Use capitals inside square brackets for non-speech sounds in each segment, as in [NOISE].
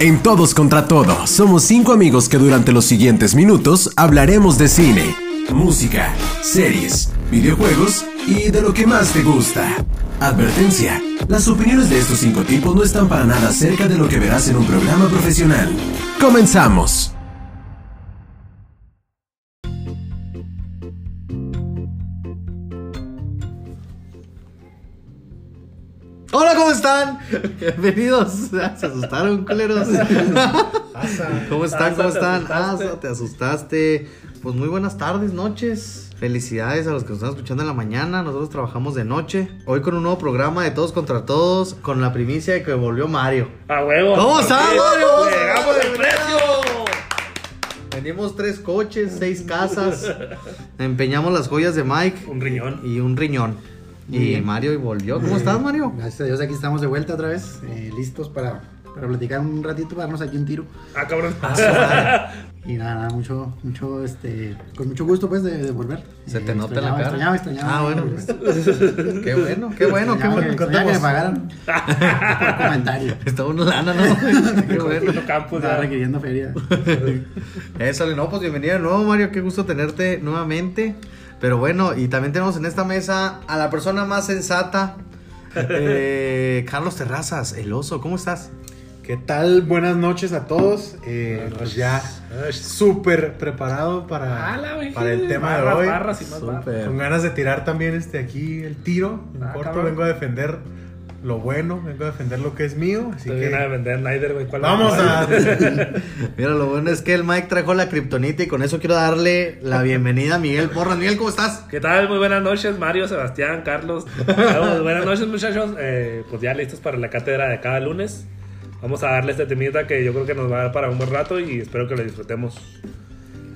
En Todos contra Todo, somos cinco amigos que durante los siguientes minutos hablaremos de cine, música, series, videojuegos y de lo que más te gusta. Advertencia, las opiniones de estos cinco tipos no están para nada cerca de lo que verás en un programa profesional. Comenzamos. Están? [LAUGHS] Bienvenidos. [LAUGHS] Se asustaron, culeros. [LAUGHS] ¿Cómo están? ¿Cómo están? Ah, te asustaste. Pues muy buenas tardes, noches. Felicidades a los que nos están escuchando en la mañana. Nosotros trabajamos de noche. Hoy con un nuevo programa de Todos contra Todos. Con la primicia de que volvió Mario. A huevo. ¿Cómo estás, Sí, Mario? Llegamos de precio. Tenemos tres coches, seis casas. Empeñamos las joyas de Mike Un riñón. y un riñón. Y Mario volvió. ¿Cómo estás, Mario? Gracias a Dios, aquí estamos de vuelta otra vez, eh, listos para, para platicar un ratito, darnos aquí un tiro. Ah, cabrón. Y nada, nada, mucho, mucho, este, con mucho gusto, pues, de, de volver. Se te Eh, nota la extrañaba, cara. Extrañaba, extrañaba. Ah, bueno. pues, Qué bueno, qué bueno, qué bueno. que- que me pagaran por comentario. [LAUGHS] Está una lana, ¿no? [LAUGHS] Qué bueno. Campus, Estaba ya. requiriendo feria. [LAUGHS] Eso, no, pues bienvenido de nuevo, Mario. Qué gusto tenerte nuevamente. Pero bueno, y también tenemos en esta mesa a la persona más sensata, eh, [LAUGHS] Carlos Terrazas, el oso. ¿Cómo estás? ¿Qué tal? Buenas noches a todos. Eh, pues ya súper preparado para, para el tema barras, de hoy. barras y más barras. Súper. Con ganas de tirar también este aquí el tiro. En Ah, corto cabrón. vengo a defender lo bueno, vengo a defender lo que es mío. Así Te que viene a vender Snyder, güey. ¿Cuál vamos a. [LAUGHS] Mira, lo bueno es que el Mike trajo la kriptonita y con eso quiero darle la bienvenida a Miguel Porras. Miguel, ¿cómo estás? ¿Qué tal? Muy buenas noches, Mario, Sebastián, Carlos. Vamos, buenas noches, muchachos. Eh, pues ya listos para la cátedra de cada lunes. Vamos a darle este temita que yo creo que nos va a dar para un buen rato y espero que lo disfrutemos.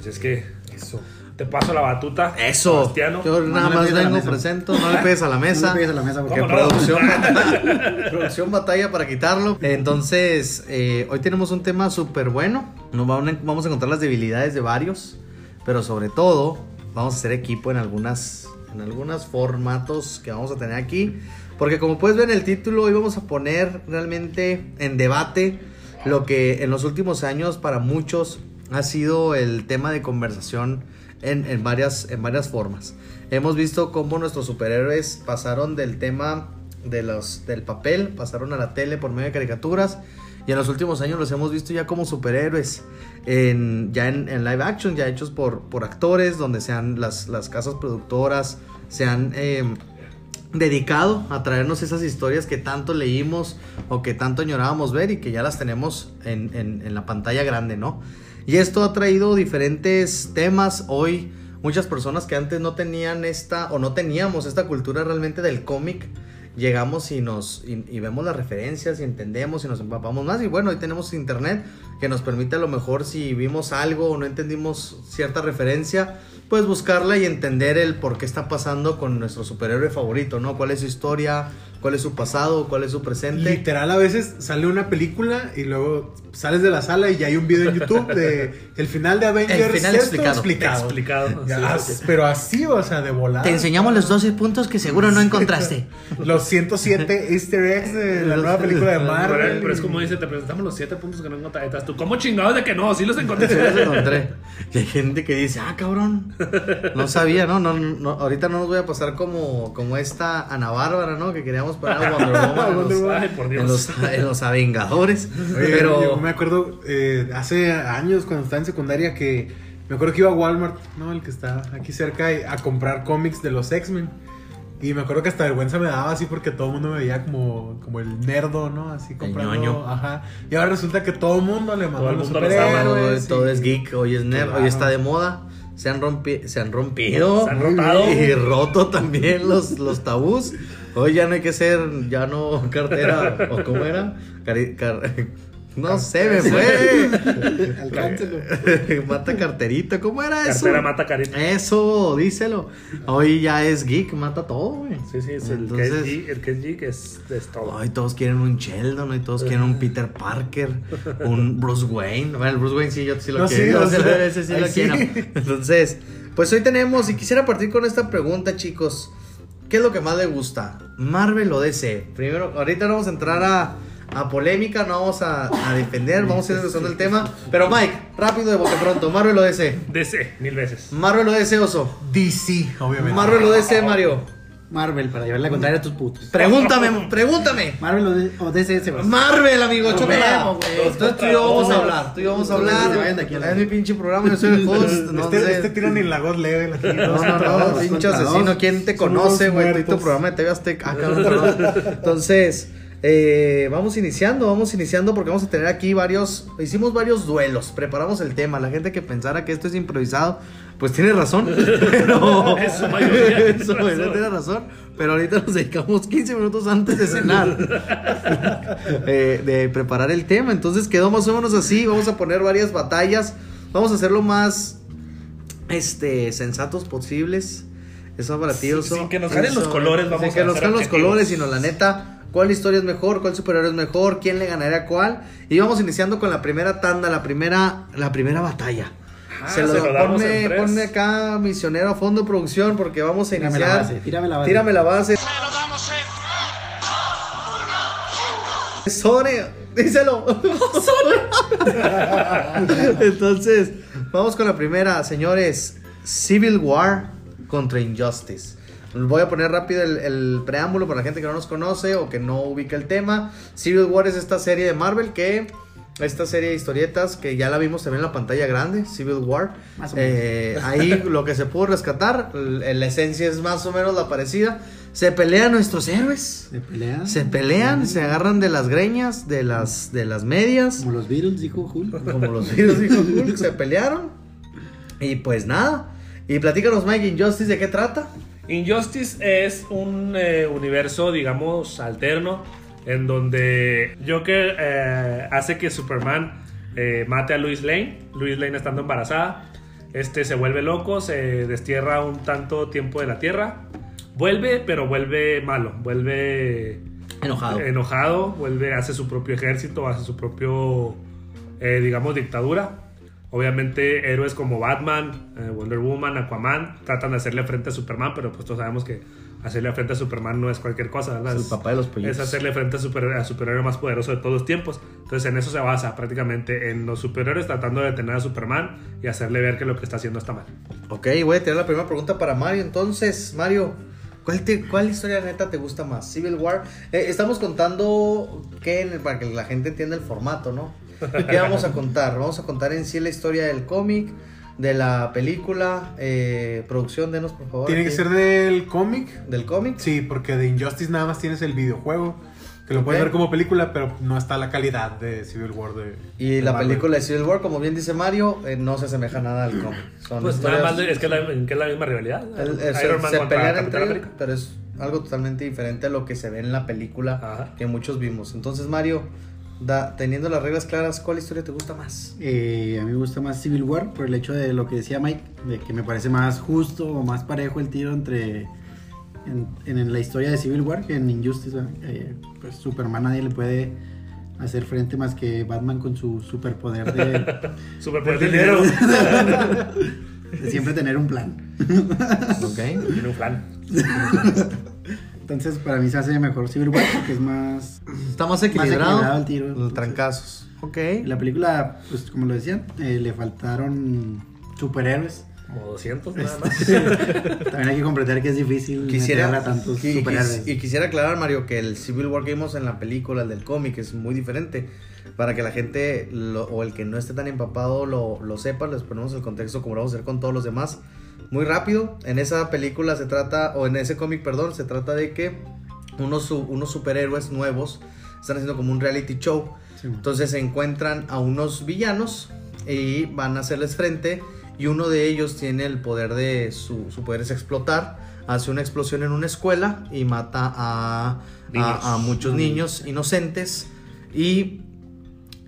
Así es que Eso. Te paso la batuta. Eso. Sebastiano. Yo nada No le más vengo, presento, no le pegues a la No mesa. me pegues a la mesa, porque Que ¿Cómo no? producción, [LAUGHS] producción batalla para quitarlo. Entonces, eh, hoy tenemos un tema súper bueno. Nos van a- vamos a encontrar las debilidades de varios, pero sobre todo vamos a hacer equipo en algunas, en algunos formatos que vamos a tener aquí. Porque como puedes ver en el título, hoy vamos a poner realmente en debate lo que en los últimos años para muchos ha sido el tema de conversación en, en varias, en varias formas. Hemos visto cómo nuestros superhéroes pasaron del tema de los, del papel, pasaron a la tele por medio de caricaturas. Y en los últimos años los hemos visto ya como superhéroes, en, ya en, en live action, ya hechos por, por actores, donde sean las, las casas productoras, se han eh, dedicado a traernos esas historias que tanto leímos o que tanto añorábamos ver y que ya las tenemos en, en- en la pantalla grande, ¿no? Y esto ha traído diferentes temas. Hoy muchas personas que antes no tenían esta o no teníamos esta cultura realmente del cómic, llegamos y nos y, vemos las referencias y entendemos y nos empapamos más. Y bueno, hoy tenemos internet que nos permite a lo mejor si vimos algo o no entendimos cierta referencia, pues buscarla y entender el por qué está pasando con nuestro superhéroe favorito, ¿no? ¿Cuál es su historia? ¿Cuál es su pasado? ¿Cuál es su presente? Literal, a veces sale una película y luego sales de la sala y ya hay un video en YouTube de el final de Avengers. El final sexto explicado. explicado. Explicado. Ya, Sí. Pero así, o sea, de volada. Te enseñamos los 12 puntos que seguro no encontraste. [LAUGHS] Los 107 easter eggs de la nueva película de Marvel. Pero, pero es como dice, te presentamos los siete puntos que no encontraste. Tú, ¿cómo chingados de que no? Sí los encontré. Sí, los encontré. Y hay gente que dice, ah, cabrón. No sabía, ¿no? no, no ahorita no nos voy a pasar como, como esta Ana Bárbara, ¿no? Que queríamos parar a Wonder Woman en Wonder los, Woman. Ay, por en Dios. los, en los Avengadores. Oye, pero yo me acuerdo eh, hace años cuando estaba en secundaria que me acuerdo que iba a Walmart, ¿no? El que está aquí cerca y- a comprar cómics de los X-Men. Y me acuerdo que hasta vergüenza me daba así porque todo el mundo me veía como, como el nerdo, ¿no? Así comprando. ñoño. Ajá. Y ahora resulta que todo el mundo le mandó Todo el los todo, superhéroes. todo y- es geek, hoy es nerd, hoy Claro. está de moda. Se han, rompi- se han rompido. Se han rotado. Y roto también los, los tabús. Hoy ya no hay que ser, ya no [LAUGHS] cartera, o cómo era. Cari- car- [LAUGHS] no sé, me fue. [LAUGHS] Alcáncelo. mata carterita, ¿cómo era eso? Cartera mata carita. Eso, díselo. Hoy ya es geek, mata todo, güey. Sí, sí, es el, Entonces- que es G, el que es G, que es, es todo. Hoy todos quieren un Sheldon, hoy todos quieren un Peter Parker, un Bruce Wayne. Bueno, el Bruce Wayne sí, yo sí lo No, sí, quiero. sea, ese sí ahí lo sí. quiero. Entonces, pues hoy tenemos, y quisiera partir con esta pregunta, chicos. ¿Qué es lo que más le gusta? ¿Marvel o DC? Primero, ahorita vamos a entrar a, a polémica, no vamos a, a defender, vamos a ir desglosando el tema. Pero Mike, rápido de bote pronto, Marvel o DC. DC, mil veces. Marvel o DC, oso. DC, obviamente. Marvel o DC, Mario. Marvel, para llevarle la contraria a tus putos. Pregúntame, pregúntame. Marvel o, D- o DC, se va. Marvel, amigo, güey. Entonces tú y yo vamos a hablar, tú y yo vamos a hablar. se vayan de aquí a la- Es mi pinche programa, yo soy el host. [LAUGHS] Este, entonces- este tiro ni en la God level aquí. No, no, no, pinche asesino. ¿quién te conoce, güey? Tu programa de TV Azteca. Ah. [LAUGHS] Entonces, eh, vamos iniciando, vamos iniciando porque vamos a tener aquí varios, hicimos varios duelos, preparamos el tema. La gente que pensara que esto es improvisado, pues tiene razón. [LAUGHS] Pero, En su mayoría [LAUGHS] tiene en su mayoría razón. tiene razón. Pero ahorita nos dedicamos 15 minutos antes de cenar. [LAUGHS] eh, de preparar el tema. Entonces quedó más o menos así. Vamos a poner varias batallas. Vamos a hacerlo más este, sensatos posibles. Eso para ti, Sin- sin que nos jalen los colores, vamos sin que nos jalen los colores, sino la neta, cuál historia es mejor, cuál superhéroe es mejor, quién le ganaría a cuál. Y vamos iniciando con la primera tanda, la primera, la primera batalla. Ah, se lo, se lo damos en ponme, tres. ponme acá misionero a fondo producción porque vamos a Tírame la iniciar. base, tírame la base. Tírame la base. Sone, díselo. [LAUGHS] Entonces, vamos con la primera, señores. Civil War contra Injustice. Voy a poner rápido el, el preámbulo para la gente que no nos conoce o que no ubica el tema. Civil War es esta serie de Marvel que. Esta serie de historietas que ya la vimos también en la pantalla grande, Civil War. Más o menos. Eh, ahí [LAUGHS] lo que se pudo rescatar, la esencia es más o menos la parecida. Se pelean nuestros héroes. Se pelean. Se pelean, se agarran de las greñas, de las, de las medias, Como los Beatles, dijo Hulk. como los [LAUGHS] virus dijo Hulk, se pelearon. Y pues nada. Y platícanos, Mike, Injustice, ¿de qué trata? Injustice es un eh, universo, digamos, alterno, en donde Joker eh, hace que Superman eh, mate a Lois Lane, Lois Lane estando embarazada, este se vuelve loco, se destierra un tanto tiempo de la Tierra, vuelve, pero vuelve malo, vuelve Enojado. enojado, vuelve, hace su propio ejército, hace su propio, digamos, dictadura. Obviamente héroes como Batman, eh, Wonder Woman, Aquaman tratan de hacerle frente a Superman, pero pues todos sabemos que hacerle frente a Superman no es cualquier cosa, ¿verdad? Es el papá de los pollitos. Es hacerle frente a super, a superhéroe más poderoso de todos los tiempos. Entonces en eso se basa prácticamente, en los superhéroes tratando de detener a Superman y hacerle ver que lo que está haciendo está mal. Ok, voy a tener la primera pregunta para Mario. Entonces, Mario, ¿cuál, te- cuál historia neta te gusta más? Civil War. Eh, estamos contando que para que la gente entienda el formato, ¿no? ¿Qué vamos a contar? Vamos a contar en sí la historia del cómic, de la película, eh, producción, denos por favor. Tiene que ser del cómic. del cómic. Sí, porque de Injustice nada más tienes el videojuego. Que lo puedes Ok. ver como película, pero no está la calidad de Civil War. De, Y de la Marvel. película de Civil War, como bien dice Mario, eh, no se asemeja nada al cómic. Son Pues historias- nada más es que es la, que es la misma rivalidad. El- el- se, Iron Man se pelean entre ellos, pero es algo totalmente diferente a lo que se ve en la película Ajá. que muchos vimos. Entonces, Mario, da- teniendo las reglas claras, ¿cuál historia te gusta más? Eh, a mí me gusta más Civil War por el hecho de lo que decía Mike, de que me parece más justo o más parejo el tiro entre en, en la historia de Civil War que en Injustice. Eh, pues Superman nadie le puede hacer frente más que Batman con su superpoder de, [LAUGHS] Superpoder del dinero. [LAUGHS] de siempre tener un plan. Ok. Tiene un plan. [LAUGHS] Entonces para mí se hace mejor Civil War porque es más... Está más equilibrado. equilibrado el tiro. Los trancazos. Ok. La película, pues como lo decían, eh, le faltaron superhéroes. Como 200 nada más. [LAUGHS] También hay que comprender que es difícil Quisiera, a tantos qui- superhéroes. y quisiera aclarar, Mario, que el Civil War que vimos en la película, el del cómic, es muy diferente. Para que la gente lo- o el que no esté tan empapado lo, lo sepa, les ponemos el contexto como lo vamos a hacer con todos los demás. Muy rápido, en esa película se trata, o en ese cómic, perdón, se trata de que unos, unos superhéroes nuevos están haciendo como un reality show. Sí. Entonces se encuentran a unos villanos y van a hacerles frente y uno de ellos tiene el poder de su, su poder es explotar, hace una explosión en una escuela y mata a, a, a muchos niños inocentes y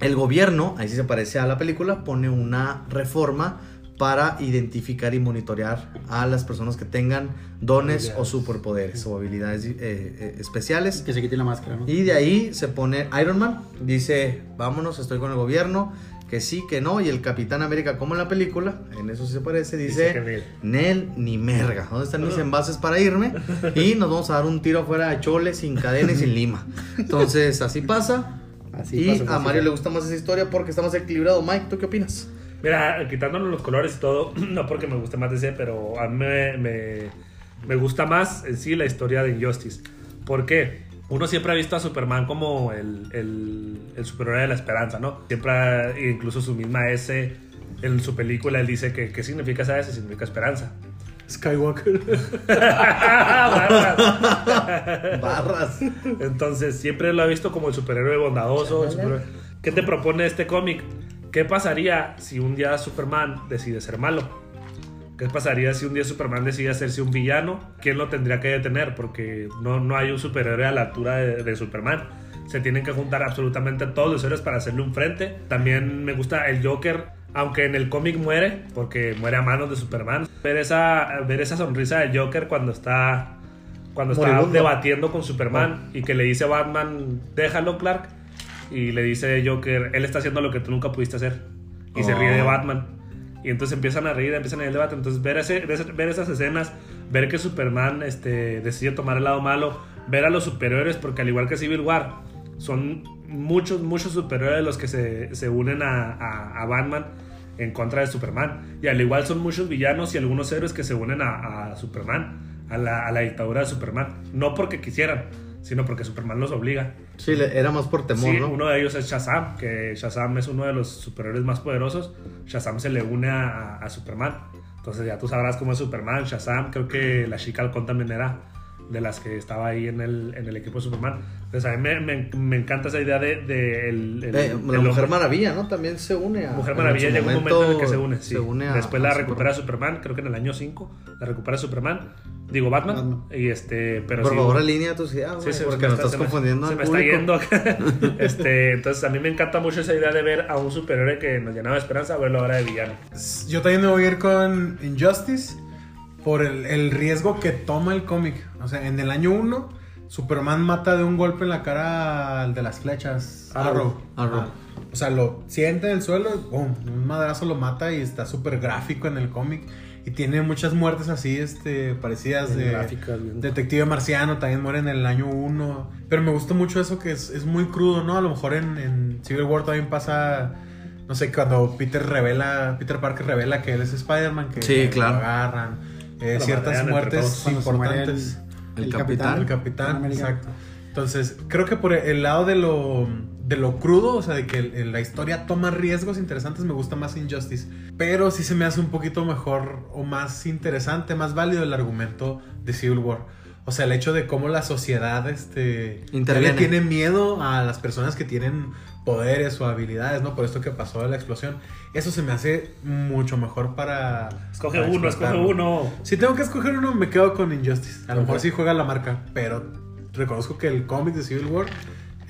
el gobierno, ahí sí se parece a la película, pone una reforma para identificar y monitorear a las personas que tengan dones o superpoderes o habilidades eh, eh, especiales. Que se quite la máscara, ¿no? Y de ahí se pone Iron Man, dice, vámonos, estoy con el gobierno, que sí, que no, y el Capitán América, como en la película, en eso sí se parece, dice, Dice Nel. Ni merga, ¿dónde están mis envases para irme? Y nos vamos a dar un tiro afuera de Chole, sin cadena y sin lima. Entonces, así pasa, Así y a Mario le gusta más esa historia porque está más equilibrado. Mike, ¿tú qué opinas? Mira, quitándonos los colores y todo, [CLEARS THROAT] no porque me guste más DC, pero a mí me, me, me gusta más en sí la historia de Injustice. ¿Por qué? Uno siempre ha visto a Superman como el, el, el superhéroe de la esperanza, ¿no? Siempre, ha- incluso su misma S, en su película, él dice que ¿qué significa esa S? Significa esperanza. Skywalker. [LAUGHS] Barras. Entonces, siempre lo he visto como el superhéroe bondadoso. el superhéroe- ¿Qué te propone este cómic? ¿Qué pasaría si un día Superman decide ser malo? ¿Qué pasaría si un día Superman decide hacerse un villano? ¿Quién lo tendría que detener? Porque no, no hay un superhéroe a la altura de, de Superman. Se tienen que juntar absolutamente todos los héroes para hacerle un frente. También me gusta el Joker, aunque en el cómic muere, porque muere a manos de Superman. Ver esa, ver esa sonrisa del Joker cuando está, cuando está Moribundo. debatiendo con Superman y que le dice a Batman, déjalo Clark. Y le dice Joker, él está haciendo lo que tú nunca pudiste hacer. Y se Oh. ríe de Batman. Y entonces empiezan a reír, empiezan a ir el debate. Entonces ver, ese, ver, ver esas escenas, ver que Superman este, decide tomar el lado malo, ver a los superhéroes, porque al igual que Civil War, son muchos, muchos superhéroes los que se, se unen a, a- a Batman en contra de Superman. Y al igual son muchos villanos y algunos héroes que se unen a, a Superman, a la, a la dictadura de Superman. No porque quisieran, sino porque Superman los obliga. Sí, era más por temor, Sí, ¿no? uno de ellos es Shazam, que Shazam es uno de los superhéroes más poderosos. Shazam se le une a, a- a Superman. Entonces ya tú sabrás cómo es Superman, Shazam. Creo que la chica halcón también era de las que estaba ahí en el, en el equipo de Superman. Entonces a mí me, me- me encanta esa idea de, de el, el- Eh, la Mujer Maravilla, ¿no? También se une a. Mujer Maravilla llega un momento en el que se une. sí. se une a- Después a la Superman. recupera Superman, creo que en el año 5 la recupera Superman. Digo Batman. Batman. Y este, pero Por sí, favor, alinea tus ideas, Sí, güey, sí, porque se me nos está- estás se me- confundiendo Se al me está yendo acá. [LAUGHS] este, entonces, a mí me encanta mucho esa idea de ver a un superhéroe que nos llenaba de esperanza, verlo ahora de villano. Yo también me voy a ir con Injustice por el, el riesgo que toma el cómic. O sea, en el año 1, Superman mata de un golpe en la cara al de las flechas. Arrow. Arrow. Arrow. Ajá. O sea, lo siente en el suelo, y ¡pum! un madrazo lo mata y está súper gráfico en el cómic. Y tiene muchas muertes así, este, parecidas de gráficas, bien- Detective Marciano, también muere en el año 1. Pero me gusta mucho eso que es, es muy crudo, ¿no? A lo mejor en, en Civil War también pasa, no sé, cuando Peter revela, Peter Parker revela que él es Spider-Man, que Sí, lo claro. agarran. Eh, Lo ciertas madrean entre muertes importantes. El el capitán. El capitán, exacto. Entonces, creo que por el lado de lo, de lo crudo, o sea, de que la historia toma riesgos interesantes, me gusta más Injustice. Pero sí se me hace un poquito mejor o más interesante, más válido el argumento de Civil War. O sea, el hecho de cómo la sociedad este, le tiene miedo a las personas que tienen poderes o habilidades, ¿no? Por esto que pasó de la explosión. Eso se me hace mucho mejor para... Escoge para uno, escoge uno. Si tengo que escoger uno, me quedo con Injustice. A lo mejor sí juega la marca, pero reconozco que el cómic de Civil War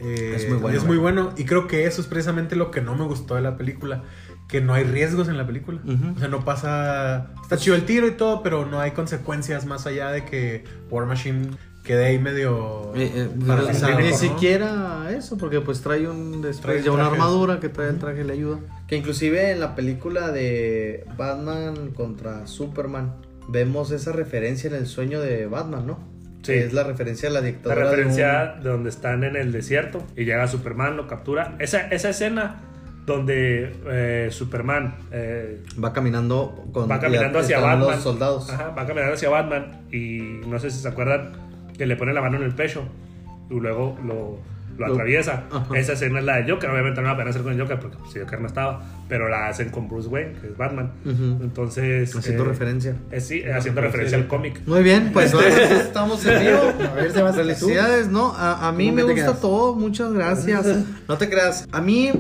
eh, Es muy bueno. es muy bueno. Y creo que eso es precisamente lo que no me gustó de la película. Que no hay riesgos en la película. O sea, no pasa... Está chido el tiro y todo, pero no hay consecuencias más allá de que War Machine quede ahí medio... Eh, eh, paralizado, ni ¿no? siquiera eso, porque pues trae un después Trae ya una armadura que trae el traje le ayuda. Que inclusive en la película de Batman contra Superman vemos esa referencia en el sueño de Batman, ¿no? Sí. Que es la referencia a la La dictadura. de referencia de donde están en el desierto y llega Superman, lo captura. Esa, esa escena donde eh, Superman eh, va caminando con va caminando hacia Batman. los soldados. Ajá, va caminando hacia Batman y no sé si se acuerdan que le pone la mano en el pecho y luego lo, lo atraviesa. Ajá. Esa escena es la de Joker. Obviamente no la van a hacer con el Joker porque pues, Joker no estaba, pero la hacen con Bruce Wayne, que es Batman. Entonces. Haciendo eh, referencia. eh, sí, eh, haciendo referencia al cómic. Muy bien, pues sí [LAUGHS] estamos en vivo. A ver, Sebastián, ¿tú? Felicidades, ¿no? A, a mí ¿Cómo me gusta quedas? todo, muchas gracias. [LAUGHS] No te creas. A mí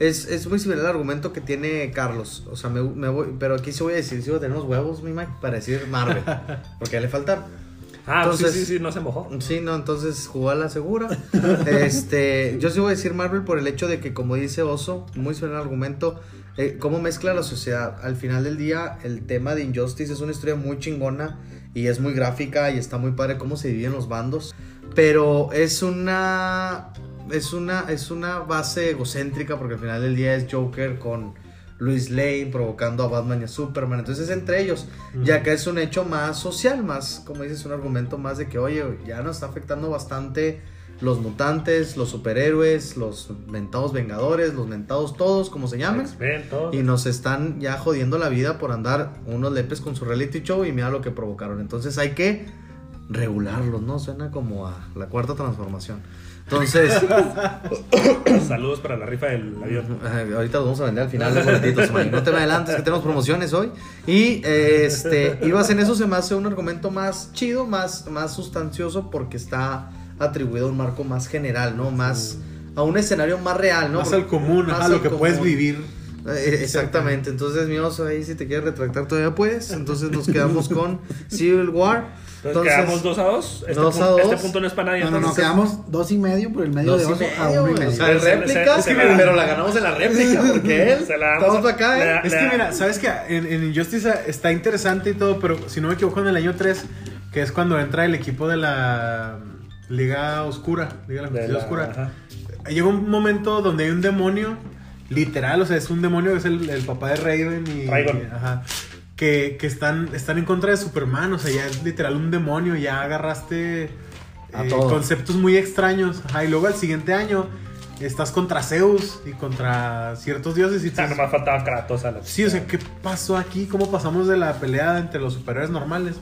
es, es muy similar al argumento que tiene Carlos. O sea, me, me voy, pero aquí sí voy a decir, sí voy a tener unos huevos, mi Mike, para decir Marvel. [LAUGHS] Porque le faltan. Ah, Entonces- sí, sí, sí, no se mojó. Sí, no, entonces jugó a la segura. [LAUGHS] Este, yo sí voy a decir Marvel por el hecho de que, como dice Oso, muy similar al argumento, eh, cómo mezcla la sociedad. Al final del día, el tema de Injustice es una historia muy chingona y es muy gráfica y está muy padre cómo se dividen los bandos. Pero es una. Es una, es una base egocéntrica porque al final del día es Joker con Luis Lane provocando a Batman y a Superman. Entonces es entre ellos. Ya que es un hecho más social, más, como dices, un argumento más de que, oye, ya nos está afectando bastante los mutantes, los superhéroes, los mentados vengadores, los mentados todos, como se todo. Y nos están ya jodiendo la vida por andar unos lepes con su reality show y mira lo que provocaron. Entonces hay que regularlos, ¿no? Suena como a la cuarta transformación. Entonces, [LAUGHS] Saludos para la rifa del avión. Ahorita los vamos a vender al final los boletitos, Mike. No te me adelantes que tenemos promociones hoy. Y eh, este, ibas en eso se me hace un argumento más chido, más, más sustancioso, porque está atribuido a un marco más general, ¿no? Más a un escenario más real, ¿no? Más al común, Más a lo que puedes vivir. Eh, Exactamente, entonces mi oso ahí si te quieres retractar todavía puedes, entonces nos quedamos con Civil War. Entonces, quedamos 2 a 2. Este, dos a punto, este dos. punto no es para nadie. No, no, no, quedamos dos y medio por el medio de Dos y oso a medio, uno y güey. medio. O sea, Se- se- réplica, se- pero, se- la ganamos en la réplica, [LAUGHS] porque él. Se la damos Estamos acá, ¿eh? Es le que mira, ¿sabes que En, en Injustice está interesante y todo, pero si no me equivoco, en el año 3, que es cuando entra el equipo de la Liga Oscura, Liga de la Justicia Oscura. ajá. Llega un momento donde hay un demonio, literal, o sea, es un demonio, es el, el papá de Raven y... Trigon. Ajá. Que, que están, están en contra de Superman, o sea, ya es literal un demonio, ya agarraste A eh, todo. conceptos muy extraños. Ajá, y luego al siguiente año estás contra Zeus y contra ciertos dioses y O sea, tú- nomás faltaba Kratos a la Sí, o sea, ¿qué pasó aquí? ¿Cómo pasamos de la pelea entre los superhéroes normales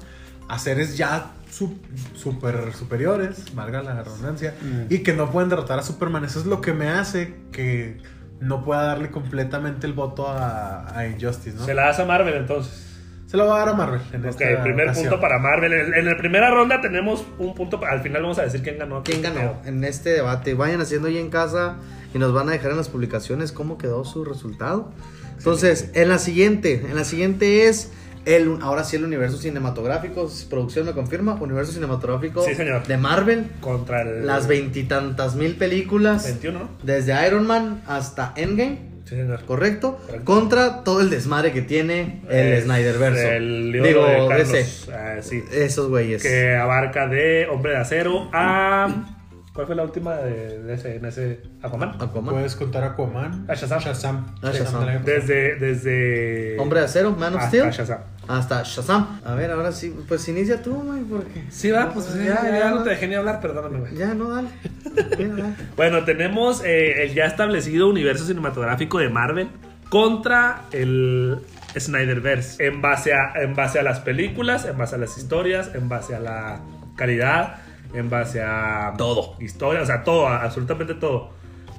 a seres ya su- super superiores, valga la redundancia, Mm. y que no pueden derrotar a Superman? Eso es lo que me hace que no pueda darle completamente el voto a, a Injustice, ¿no? Se la das a Marvel entonces. Se lo va a dar a Marvel. En Ok, esta primer ocasión. punto para Marvel. En, en la primera ronda tenemos un punto. Al final vamos a decir quién ganó. ¿Quién ganó en este debate? Vayan haciendo ahí en casa y nos van a dejar en las publicaciones cómo quedó su resultado. Entonces, en la siguiente, en la siguiente es el ahora sí el universo cinematográfico, si producción me confirma, universo cinematográfico Sí, señor. de Marvel, Contra el. las veintitantas mil películas 21, ¿no? desde Iron Man hasta Endgame. Sí, señor. ¿Correcto? Correcto. Contra todo el desmadre que tiene el Es Snyderverso. El libro Digo, de Carlos. DC. ah, sí. Esos güeyes. Que abarca de Hombre de Acero a. ¿Cuál fue la última de, de ese, en ese Aquaman? Aquaman. Puedes contar a Aquaman. A Shazam. Shazam. A Shazam. del año pasado. Desde. desde Hombre de Acero, Man of hasta Steel. Shazam. Hasta Shazam. A ver, ahora sí, pues inicia tú, güey, porque. Sí, va, pues ya, ya, no te dejé ni hablar, perdóname, güey. Ya, no, dale. [LAUGHS] Bueno, tenemos eh, el ya establecido universo cinematográfico de Marvel contra el Snyderverse. En base, a, en base a las películas, en base a las historias, en base a la calidad, en base a Todo. Historia, o sea, todo, absolutamente todo.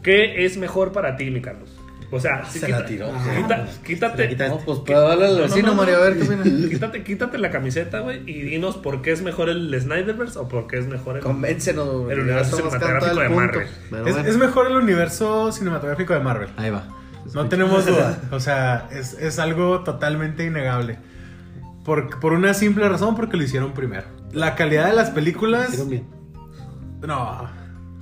¿Qué es mejor para ti, mi Carlos? O sea, sí, Se quita- la tiró. quita- quítate, No, pues puedo darle al No, no, vecino, no, no. Mario, a ver qué opina. [LAUGHS] quítate, quítate la camiseta, güey, y dinos por qué es mejor el Snyderverse o por qué es mejor el... Convéncenos, güey. El universo cinematográfico de. Marvel. Es, bueno. es mejor el universo cinematográfico de Marvel. Ahí va. No tenemos duda. [LAUGHS] O sea, es, es algo totalmente innegable. Por, por una simple razón, porque lo hicieron primero. La calidad de las películas. Bien. No.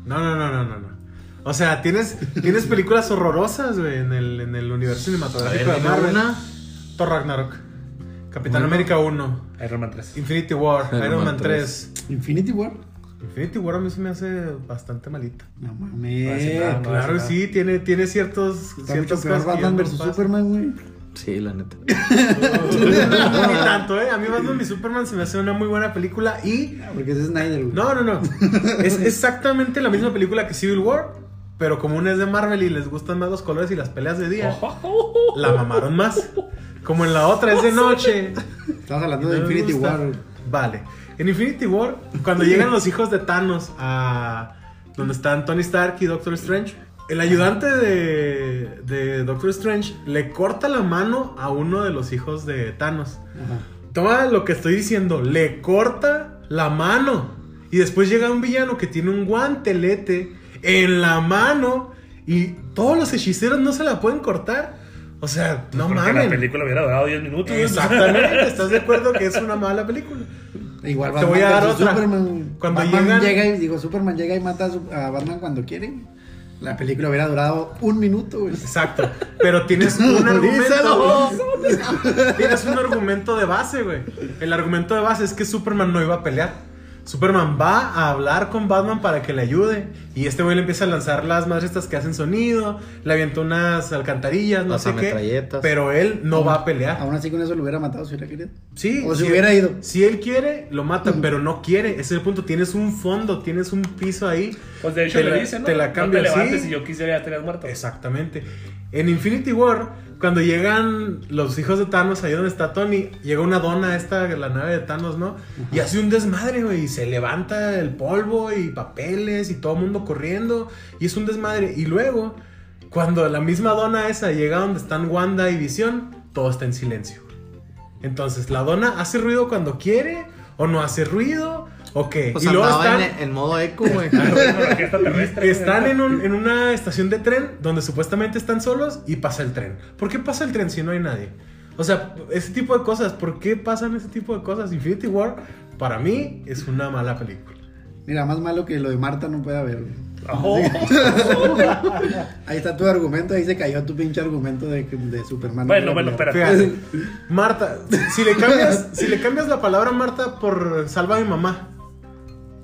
No, no, no, no, no. no. O sea, tienes, tienes películas horrorosas, güey, en el, en el universo cinematográfico ver, de Marvel. una. Thor Ragnarok. Capitán Bueno. América 1. Iron Man 3. Infinity War. Iron Iron, Man Man 3. Infinity War. Infinity War a mí se me hace bastante malita. No mames. claro. No, claro, no. sí, tiene, tiene ciertos, Está mucho ciertas peor cosas. que Batman vs. Superman, güey. Sí, la neta. No, [LAUGHS] ni tanto, ¿eh? A mí Batman y Superman se me hace una muy buena película y... Porque ese es Snyder, güey. No, no, no. Es exactamente la misma película que Civil War, pero como una es de Marvel y les gustan más los colores y las peleas de día, [LAUGHS] la mamaron más. Como en la otra es de noche. Estabas hablando No de Infinity gusta. War. Vale. En Infinity War, cuando llegan los hijos de Thanos a donde están Tony Stark y Doctor Strange, el ayudante de, de Doctor Strange le corta la mano a uno de los hijos de Thanos. Ajá. Toma lo que estoy diciendo, le corta la mano. Y después llega un villano que tiene un guantelete en la mano y todos los hechiceros no se la pueden cortar. O sea, no Porque mames. la película hubiera durado 10 minutos. Exactamente, [LAUGHS] ¿estás de acuerdo que es una mala película? Igual Te voy a dar otra. Superman. Cuando Batman llegan- llega y digo, Superman llega y mata a Batman cuando quiere. La película hubiera durado un minuto, güey. Exacto. Pero tienes [LAUGHS] un argumento. tienes un argumento de base, güey. El argumento de base es que Superman no iba a pelear. Superman va a hablar con Batman para que le ayude. Y este güey le empieza a lanzar las madres estas que hacen sonido. Le avienta unas alcantarillas, no Las sé qué. Pero él no va a pelear. Aún así con eso lo hubiera matado si hubiera querido. Sí. O si hubiera ido. Si él quiere, lo mata, pero no quiere. Ese es el punto. Tienes un fondo, tienes un piso ahí. Pues de hecho Te le la- dicen, ¿no? te la No cambia, te levantes sí. si yo quisiera ya tenías muerto. Exactamente. En Infinity War, cuando llegan los hijos de Thanos, ahí donde está Tony, llega una dona esta, la nave de Thanos, ¿no? Y hace un desmadre, güey. Y se levanta el polvo y papeles y todo el mundo corriendo. Y es un desmadre. Y luego, cuando la misma dona esa llega donde están Wanda y Visión, todo está en silencio. Entonces, ¿la dona hace ruido cuando quiere? ¿O no hace ruido? ¿O qué? Pues y luego están... en, en modo eco, [LAUGHS] güey. Están en, un- en una estación de tren donde supuestamente están solos y pasa el tren. ¿Por qué pasa el tren si no hay nadie? O sea, ese tipo de cosas, ¿por qué pasan ese tipo de cosas? Infinity War, para mí, es una mala película. Mira, más malo que lo de Marta no puede haber. Oh. [LAUGHS] Ahí está tu argumento, ahí se cayó tu pinche argumento de, de Superman. Bueno, bueno, espera. Fíjate, [LAUGHS] Marta, si le cambias, si le cambias la palabra Marta por salva a mi mamá,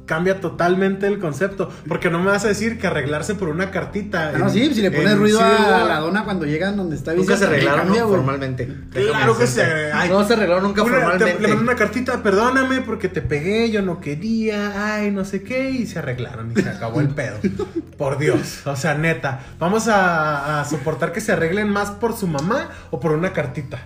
cambia totalmente el concepto. Porque no me vas a decir que arreglarse por una cartita. Ah, no, en- sí, si le pones ruido a la dona cuando llegan donde está Nunca se arreglaron cambia, formalmente. Claro que se ay, No se arreglaron nunca Una- te- formalmente. le mandó una cartita, perdóname porque te pegué, yo no quería, ay, no sé qué, y se arreglaron y se acabó el pedo. [LAUGHS] Por Dios, o sea, neta, vamos a, a soportar que se arreglen más por su mamá o por una cartita.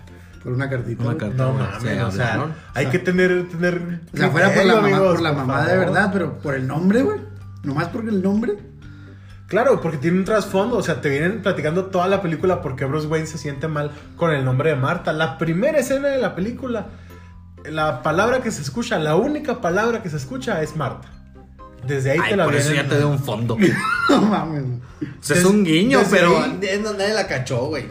Por una cartita. Una carta. No se mames, o sea, hablaron. hay que tener, tener. O sea, fuera por la mamá, amigos, por la mamá de favor. verdad, pero por el nombre, güey. Nomás porque el nombre. Claro, porque tiene un trasfondo, o sea, te vienen platicando toda la película porque Bruce Wayne se siente mal con el nombre de Marta. La primera escena de la película, la palabra que se escucha, la única palabra que se escucha es Marta. Desde ahí Ay, te la por eso vienen- ya te dio un fondo. [LAUGHS] No mames. O sea, es un guiño, pero ahí- nadie la cachó, güey.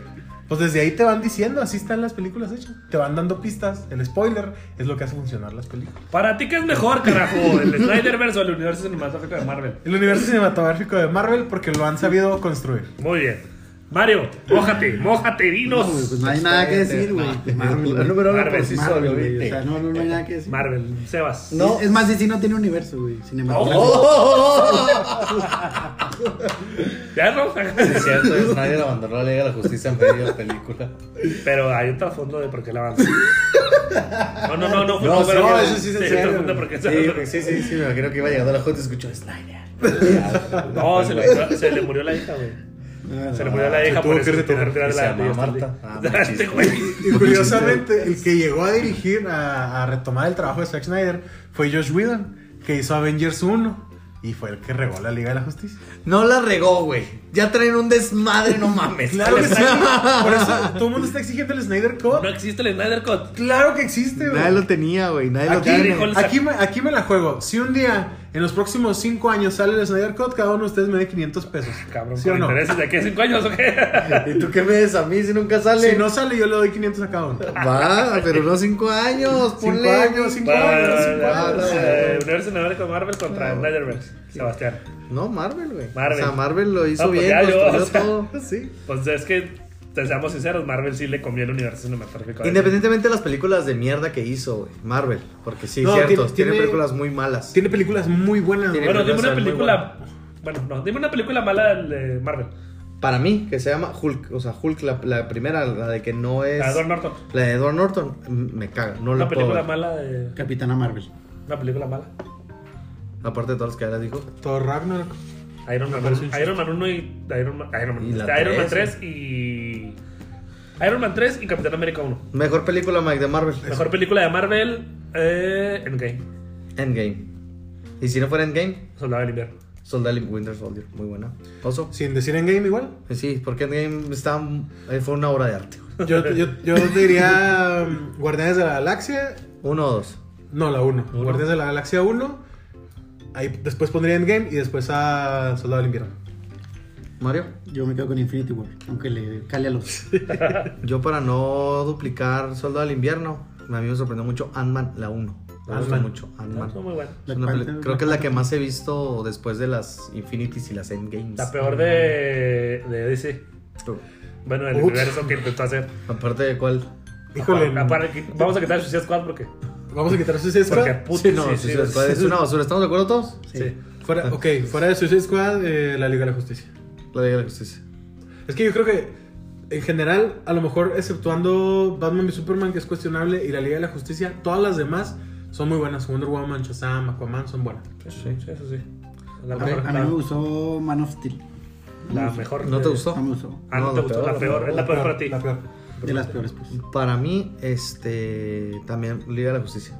Pues desde ahí te van diciendo, así están las películas hechas. Te van dando pistas. El spoiler es lo que hace funcionar las películas. Para ti, ¿qué es mejor, carajo? [LAUGHS] ¿El Snyderverse o el universo cinematográfico de Marvel? El universo cinematográfico de Marvel porque lo han sabido construir. Muy bien. Mario, mójate, mójate, dinos. No, pues no hay nada que decir, güey. de Marvel, El número uno Marvel, sí Marvel, solo, güey. O sea, no, no, no hay nada que decir. Marvel, Sebas. No. Es, es más, DC no tiene universo, güey. Cinematográfico. [LAUGHS] Ya no. Es cierto, Snyder abandonó la Liga de la Justicia en medio de película. Pero hay un trasfondo de por qué la banda. No, no, no, no. No, pero no, eso sí es serio. Sí, sí, sí, sí, me imagino que iba llegando a la Junta y escuchó Snyder. [LAUGHS] No, se le, se le murió la hija, güey. Ah, Se le murió la hija por que eso que se la de Marta. Ah. [LAUGHS] Y curiosamente, el que llegó a dirigir, a, a retomar el trabajo de Zack Snyder, fue Josh Whedon, que hizo Avengers 1 y fue el que regó la Liga de la Justicia. No la regó, güey. Ya traen un desmadre, no mames. Claro que [LAUGHS] sí. Por eso todo el mundo está exigiendo el Snyder Cut. No existe el Snyder Cut. Claro que existe, güey. Nadie lo tenía, güey. Nadie lo Aquí, tiene. el- aquí, me, aquí me la juego. Si un día, en los próximos 5 años, sale el Snyder Cut, cada uno de ustedes me dé 500 pesos. Cabrón, ¿Sí o ¿con no? intereses de aquí a cinco años o qué? ¿Y tú qué me des a mí si nunca sale? Si no sale, yo le doy 500 a cada uno. Va, pero no cinco años. 5 Ponle años, 5 Va, años, 5 va, años. va, Universo cinematográfico de Marvel contra Snyderverse. Sebastián. No, Marvel, güey. Marvel. O sea, Marvel lo hizo No, pues bien, ya yo, construyó o sea, todo. Sí. Pues es que, te seamos sinceros, Marvel sí le conviene el universo cinematográfico. Independientemente de las películas de mierda que hizo. Marvel. Porque sí, No, cierto. tiene- películas muy malas. Tiene películas muy buenas. Tiene-. Bueno, dime una película. Bueno, no, dime una película mala de Marvel. Para mí, que se llama Hulk. O sea, Hulk, la, la primera, la de que no es. La de Edward Norton. La de Edward Norton. Me caga. No Una la puedo película ver. mala de. Capitana Marvel. Una película mala. Aparte de todas las que ya dijo. Thor Ragnarok. Iron Man, Iron Man 1 y Iron Man, Iron Man, Y este, Iron Man tres, 3 y Iron Man 3 y Capitán América 1. Mejor película, Mike, de Marvel. Mejor película de Marvel eh, Endgame. Endgame. Y si no fuera Endgame, Soldado del invierno. Soldado Winter Soldier. Muy buena. Oso. Sin decir en game igual. Sí, porque Endgame está, eh, fue una obra de arte. Yo, yo, yo diría um, Guardianes de la Galaxia. Uno o dos. No, la 1. Guardianes de la Galaxia 1. Ahí después pondría Endgame y después a Soldado del Invierno. Mario. Yo me quedo con Infinity War, aunque le cale a los. [LAUGHS] Yo para no duplicar Soldado del Invierno, a mí me sorprendió mucho Ant-Man, la 1. Me Ant-Man. mucho Ant-Man. Son muy. Es una peli- Creo que es la que más he visto después de las Infinities y las Endgames. La peor de, de DC. Bueno, el Ups. universo que intentó hacer. Aparte de cuál. Híjole. Aparte- aparte- vamos a quitar Suicide Squad porque. Vamos a quitar Suicide Squad. Porque puto, Sí, no, sí, Suicide sí, Squad sí. es una basura. ¿Estamos de acuerdo todos? Sí. Fuera, ok, fuera de Suicide Squad, eh, la Liga de la Justicia. La Liga de la Justicia. Es que yo creo que, en general, a lo mejor, exceptuando Batman y Superman, que es cuestionable, y la Liga de la Justicia, todas las demás son muy buenas. Wonder Woman, Shazam, Aquaman son buenas. Sí, sí, eso sí. La A, mejor. a mí me gustó Man of Steel. La mejor. ¿No te gustó? No me gustó. Ah, no, No, te la gustó. peor, La peor. Es la peor para ti. La peor. De las peores, pues. Para mí, este. También Liga de la Justicia.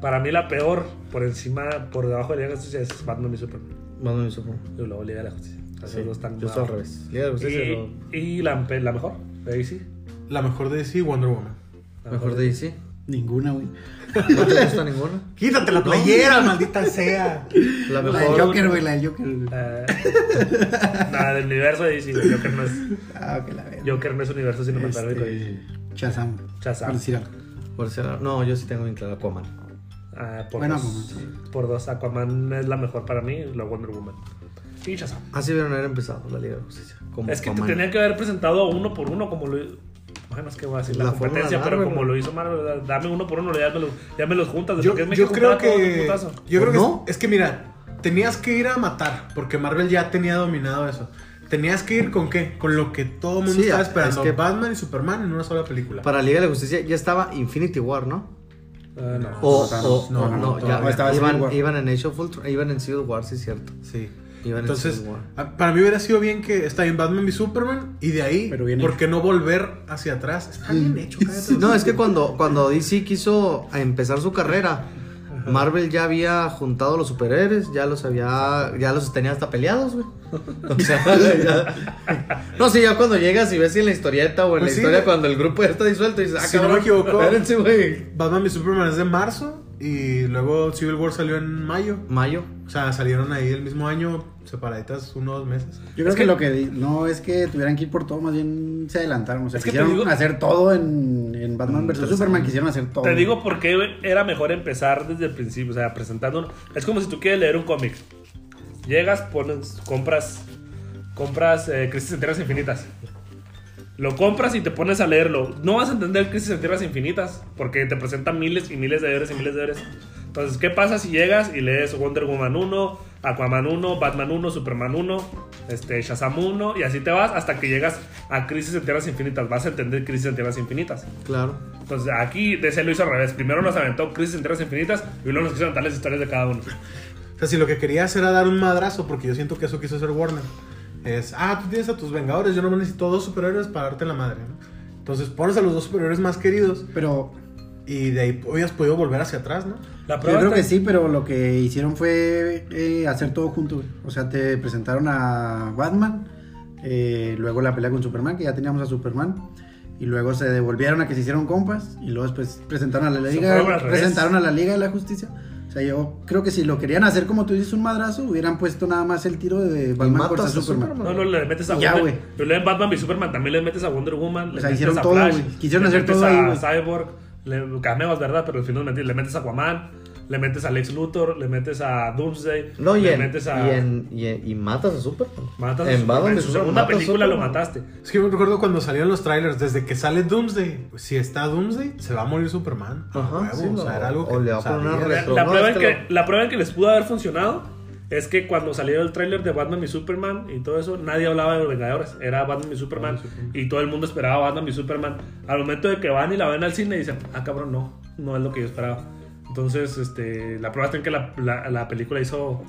Para mí la peor, por encima, por debajo de Liga de la Justicia, es Batman y Superman. Batman y Superman. Y luego Liga de la Justicia. Esos Sí, están yo estoy al revés. Liga de la Justicia. Y, la, la mejor, de DC. La mejor de DC, Wonder Woman. La Mejor de DC. Ninguna, güey. ¿No te gusta ninguna? Quítate la playera, maldita sea. La La del mejor. Joker, güey, la del Joker. güey. Eh, nada, del universo de DC, güey. Joker no es, Ah, que la verga. Joker no es universo cinematográfico. Este, Shazam. Shazam. Por decir algo. Por ser- No, yo sí tengo bien claro Aquaman. Ah, por, Bueno, dos, Aquaman, sí. por dos, Aquaman es la mejor para mí, la Wonder Woman. Y Shazam. Así debieron haber empezado la Liga de Justicia. Como Es que te tenían que haber presentado uno por uno como lo bueno, es que voy a decir la, La competencia, pero como lo hizo Marvel, dame uno por uno, ya me los, ya me los juntas. Yo, es yo México creo que. Yo creo ¿O que no? es, es que mira, tenías que ir a matar, porque Marvel ya tenía dominado eso. Tenías que ir con qué? Con lo que todo el mundo Sí, estaba es esperando. que- Batman y Superman en una sola película. Para Liga de la Justicia ya estaba Infinity War, ¿no? Ah, no. O, No, no, no, no, ya iban, iban en Age of Ultron, iban en Civil War, sí es cierto. Sí. Entonces, a- para mí hubiera sido bien que está en Batman y Superman y de ahí, Pero bien ¿por qué no volver hacia atrás? Está bien hecho, cállate. No, es que cuando, cuando DC quiso empezar su carrera, Marvel ya había juntado a los superhéroes, ya los había, ya los tenía hasta peleados, güey. [LAUGHS] O sea, ya- No, sí, ya cuando llegas y ves en la historieta o en Pues la sí, historia cuando el grupo ya está disuelto y dices, ah, Si no me equivoco. espérense, güey. Batman y Superman es de marzo y luego Civil War salió en mayo. Mayo. O sea, salieron ahí el mismo año, separaditas uno o dos meses. Yo creo Es que, que- lo que di- no es que tuvieran que ir por todo, más bien se adelantaron. O sea, Es que te quisieron digo- hacer todo en, en Batman vs Superman, quisieron hacer todo. Te digo por qué era mejor empezar desde el principio, o sea, presentando. Es como si tú quieres leer un cómic. Llegas, pones, compras, compras eh, Crisis en Tierras Infinitas. Lo compras y te pones a leerlo. No vas a entender Crisis en Tierras Infinitas porque te presentan miles y miles de héroes y miles de héroes. Entonces, ¿qué pasa si llegas y lees Wonder Woman 1, Aquaman 1, Batman 1, Superman 1, este, Shazam 1 y así te vas hasta que llegas a Crisis en Tierras Infinitas? Vas a entender Crisis en Tierras Infinitas. Claro. Entonces aquí DC lo hizo al revés. Primero nos aventó Crisis en Tierras Infinitas y luego nos quiso aventar las historias de cada uno. O sea, si lo que quería hacer era dar un madrazo, porque yo siento que eso quiso hacer Warner, es, ah, tú tienes a tus Vengadores, yo no necesito dos superhéroes para darte la madre, ¿no? Entonces pones a los dos superhéroes más queridos Pero y de ahí hubieras podido volver hacia atrás, ¿no? La yo prueba creo está- que sí, pero lo que hicieron fue eh, hacer todo junto. O sea, te presentaron a Batman, eh, luego la pelea con Superman, que ya teníamos a Superman. Y luego se devolvieron a que se hicieron compas. Y luego después presentaron a la Liga, presentaron a la Liga de la Justicia. O sea, yo creo que si lo querían hacer como tú dices, un madrazo, hubieran puesto nada más el tiro de Batman contra a Superman. Superman. No, no, le metes a Ya, Wonder güey. Pero en Batman y Superman también le metes a Wonder Woman. Le O sea, metes hicieron a todo, Flash, güey. Quisieron le hacer metes todo a ahí. Cyborg. Le, cameos, ¿verdad? Pero al final le metes, le metes a Aquaman. Le metes a Lex Luthor. Le metes a Doomsday. No, y, le en, metes a. y, en- y en- y matas a Superman. Matas a en Superman. Batman En su segunda película lo mataste. Es que me recuerdo cuando salieron los trailers, desde que sale Doomsday, pues, si está Doomsday, se va a morir Superman. Ajá, huevo, sí, o sea, era algo que O le va a poner La, la no, prueba en que la prueba en que les pudo haber funcionado es que cuando salió el tráiler de Batman y Superman y todo eso, nadie hablaba de los Vengadores. Era Batman y Superman. Y todo el mundo esperaba Batman y Superman. Al momento de que van y la ven al cine, dicen, ah, cabrón, no, no es lo que yo esperaba. Entonces, este, la prueba está en que la, la- la película hizo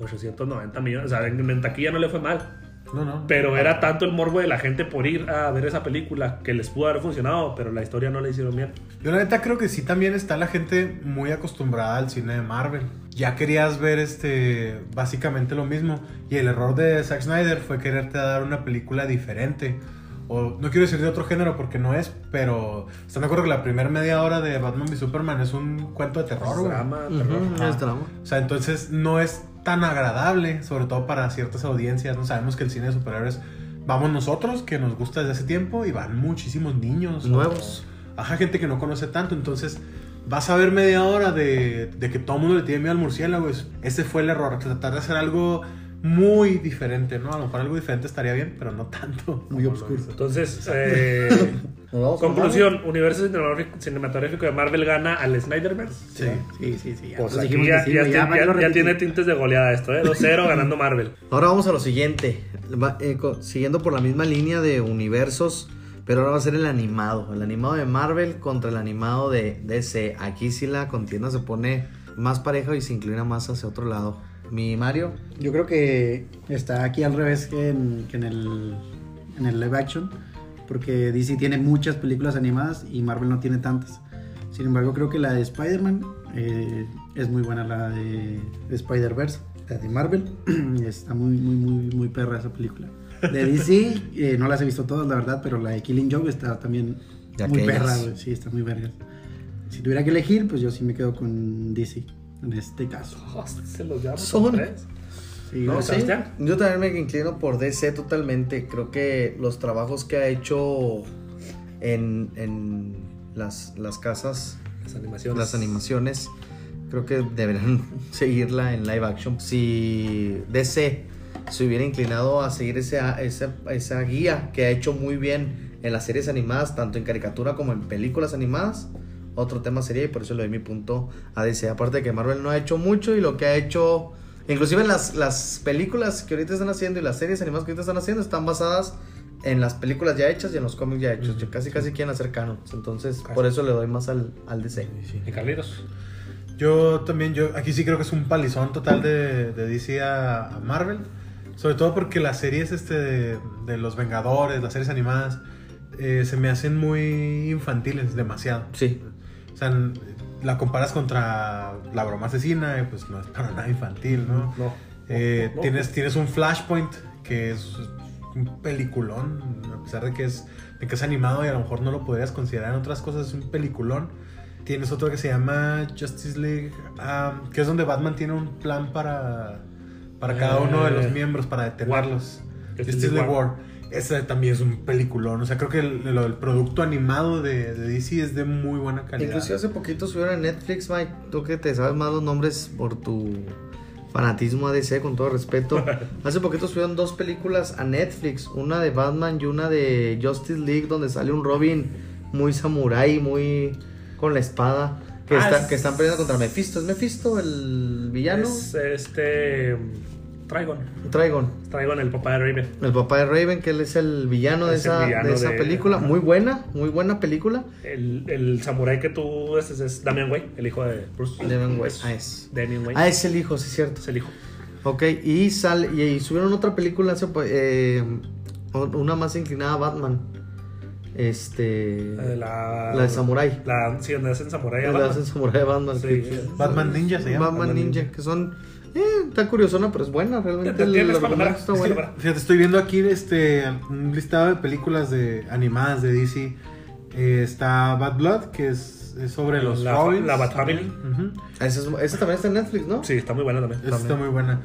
890 millones. O sea, en, en taquilla no le fue mal. No, no. Pero era tanto el morbo de la gente por ir a ver esa película que les pudo haber funcionado, pero la historia no le hicieron bien. Yo la neta creo que sí también está la gente muy acostumbrada al cine de Marvel. Ya querías ver este básicamente lo mismo y el error de Zack Snyder fue quererte dar una película diferente. O no quiero decir de otro género porque no es, pero están de acuerdo que la primera media hora de Batman v Superman es un cuento de terror, güey. Drama, terror. Es drama. O sea, entonces no es tan agradable, sobre todo para ciertas audiencias. No sabemos que el cine de superhéroes vamos nosotros, que nos gusta desde hace tiempo, y van muchísimos niños. o- Nuevos. ajá, gente que no conoce tanto. Entonces vas a ver media hora de, de que todo el mundo le tiene miedo al murciélago. Es- Ese fue el error, tratar de hacer algo muy diferente, ¿no? A lo mejor algo diferente estaría bien, pero no tanto. Muy hizo. Entonces, [LAUGHS] eh, Conclusión, universo cinematográfico- de Marvel gana al Snyderverse. Sí, sí, sí. sí ya. Pues aquí ya, ya tiene- tintes de goleada esto, ¿eh? 2-0 [LAUGHS] ganando Marvel. Ahora vamos a lo siguiente. Va- eh, siguiendo por la misma línea de universos, pero ahora va a ser el animado. El animado de Marvel contra el animado de DC. Aquí sí la contienda se pone más pareja y se inclina más hacia otro lado. Mi Mario, Yo creo que está aquí al revés que en, que en el, en el live action, porque DC tiene muchas películas animadas y Marvel no tiene tantas. Sin embargo, creo que la de Spider-Man eh, es muy buena, la de, de Spider-Verse, la de Marvel. [CLEARS THROAT] está muy, muy, muy, muy perra esa película. De [LAUGHS] DC, eh, no las he visto todas, la verdad, pero la de Killing Joke está también muy aquellas. perra. Sí, está muy verga. Si tuviera que elegir, pues yo sí me quedo con DC en este caso. [LAUGHS] Oh, se los llevamos Son- tres. Sí, No. Sí, yo también me inclino por DC totalmente. Creo que los trabajos que ha hecho en, en las, las casas, Las animaciones. las animaciones, creo que deberán [LAUGHS] seguirla en live action. Si DC se hubiera inclinado a seguir esa, esa, esa guía que ha hecho muy bien en las series animadas, tanto en caricatura como en películas animadas, otro tema sería y por eso le doy mi punto a DC. Aparte de que Marvel no ha hecho mucho y lo que ha hecho, inclusive las, las películas que ahorita están haciendo y las series animadas que ahorita están haciendo están basadas en las películas ya hechas y en los cómics ya hechos. Casi casi quieren hacer canon. Entonces, Casi. por eso le doy más al, al DC. Y Carlitos. Yo también, yo aquí sí creo que es un palizón total de, de DC a, a Marvel. Sobre todo porque las series este de, de los Vengadores, las series animadas, eh, se me hacen muy infantiles, demasiado. Sí. O sea, la comparas contra la broma asesina y pues no es para nada infantil, ¿no? No. Eh, No. tienes, tienes un Flashpoint que es un peliculón, a pesar de que, es, de que es animado y a lo mejor no lo podrías considerar en otras cosas, es un peliculón. Tienes otro que se llama Justice League, ah, que es donde Batman tiene un plan para, para cada uno de los Eh, miembros, para detenerlos. War. Justice League War. Ese también es un peliculón. O sea, creo que el, el- el producto animado de, de DC es de muy buena calidad. Inclusive hace poquito subieron en Netflix, Mike. Tú que te sabes más los nombres por tu fanatismo a DC, con todo respeto. [LAUGHS] hace poquito subieron dos películas a Netflix. Una de Batman y una de Justice League, donde sale un Robin muy samurái, muy con la espada. Que, Ah, está- es- que están peleando contra Mephisto. ¿Es Mephisto el villano? Es este. Trigon. Trigon. Trigon, el papá de Raven. El papá de Raven, que él es el villano de Es esa, villano de esa de- película. ajá. Muy buena, muy buena película. El, el samurái que tú es, es, es Damian Wayne, el hijo de Bruce. Damian Wayne. Ah, es. Damian Wayne. Ah, es el hijo, sí es cierto. es el hijo. Ok, y sale y, y subieron otra película hace eh, una más inclinada a Batman. Este La, la de Samurai. La, sí, donde hacen Samurai. La hacen Samurai Batman. Sí. que- Batman Ninja se llama. Batman Batman Ninja, Ninja. que son eh, está curiosona, pero es buena realmente. Te- el está palomera. Fíjate, estoy viendo aquí este un listado de películas de animadas de DC. Eh, está Bad Blood, que es, es sobre los La- Robins. la Bat Family. Ujú. Esa, es- esa también está en Netflix, ¿no? Sí, está muy buena también. Esa está muy buena.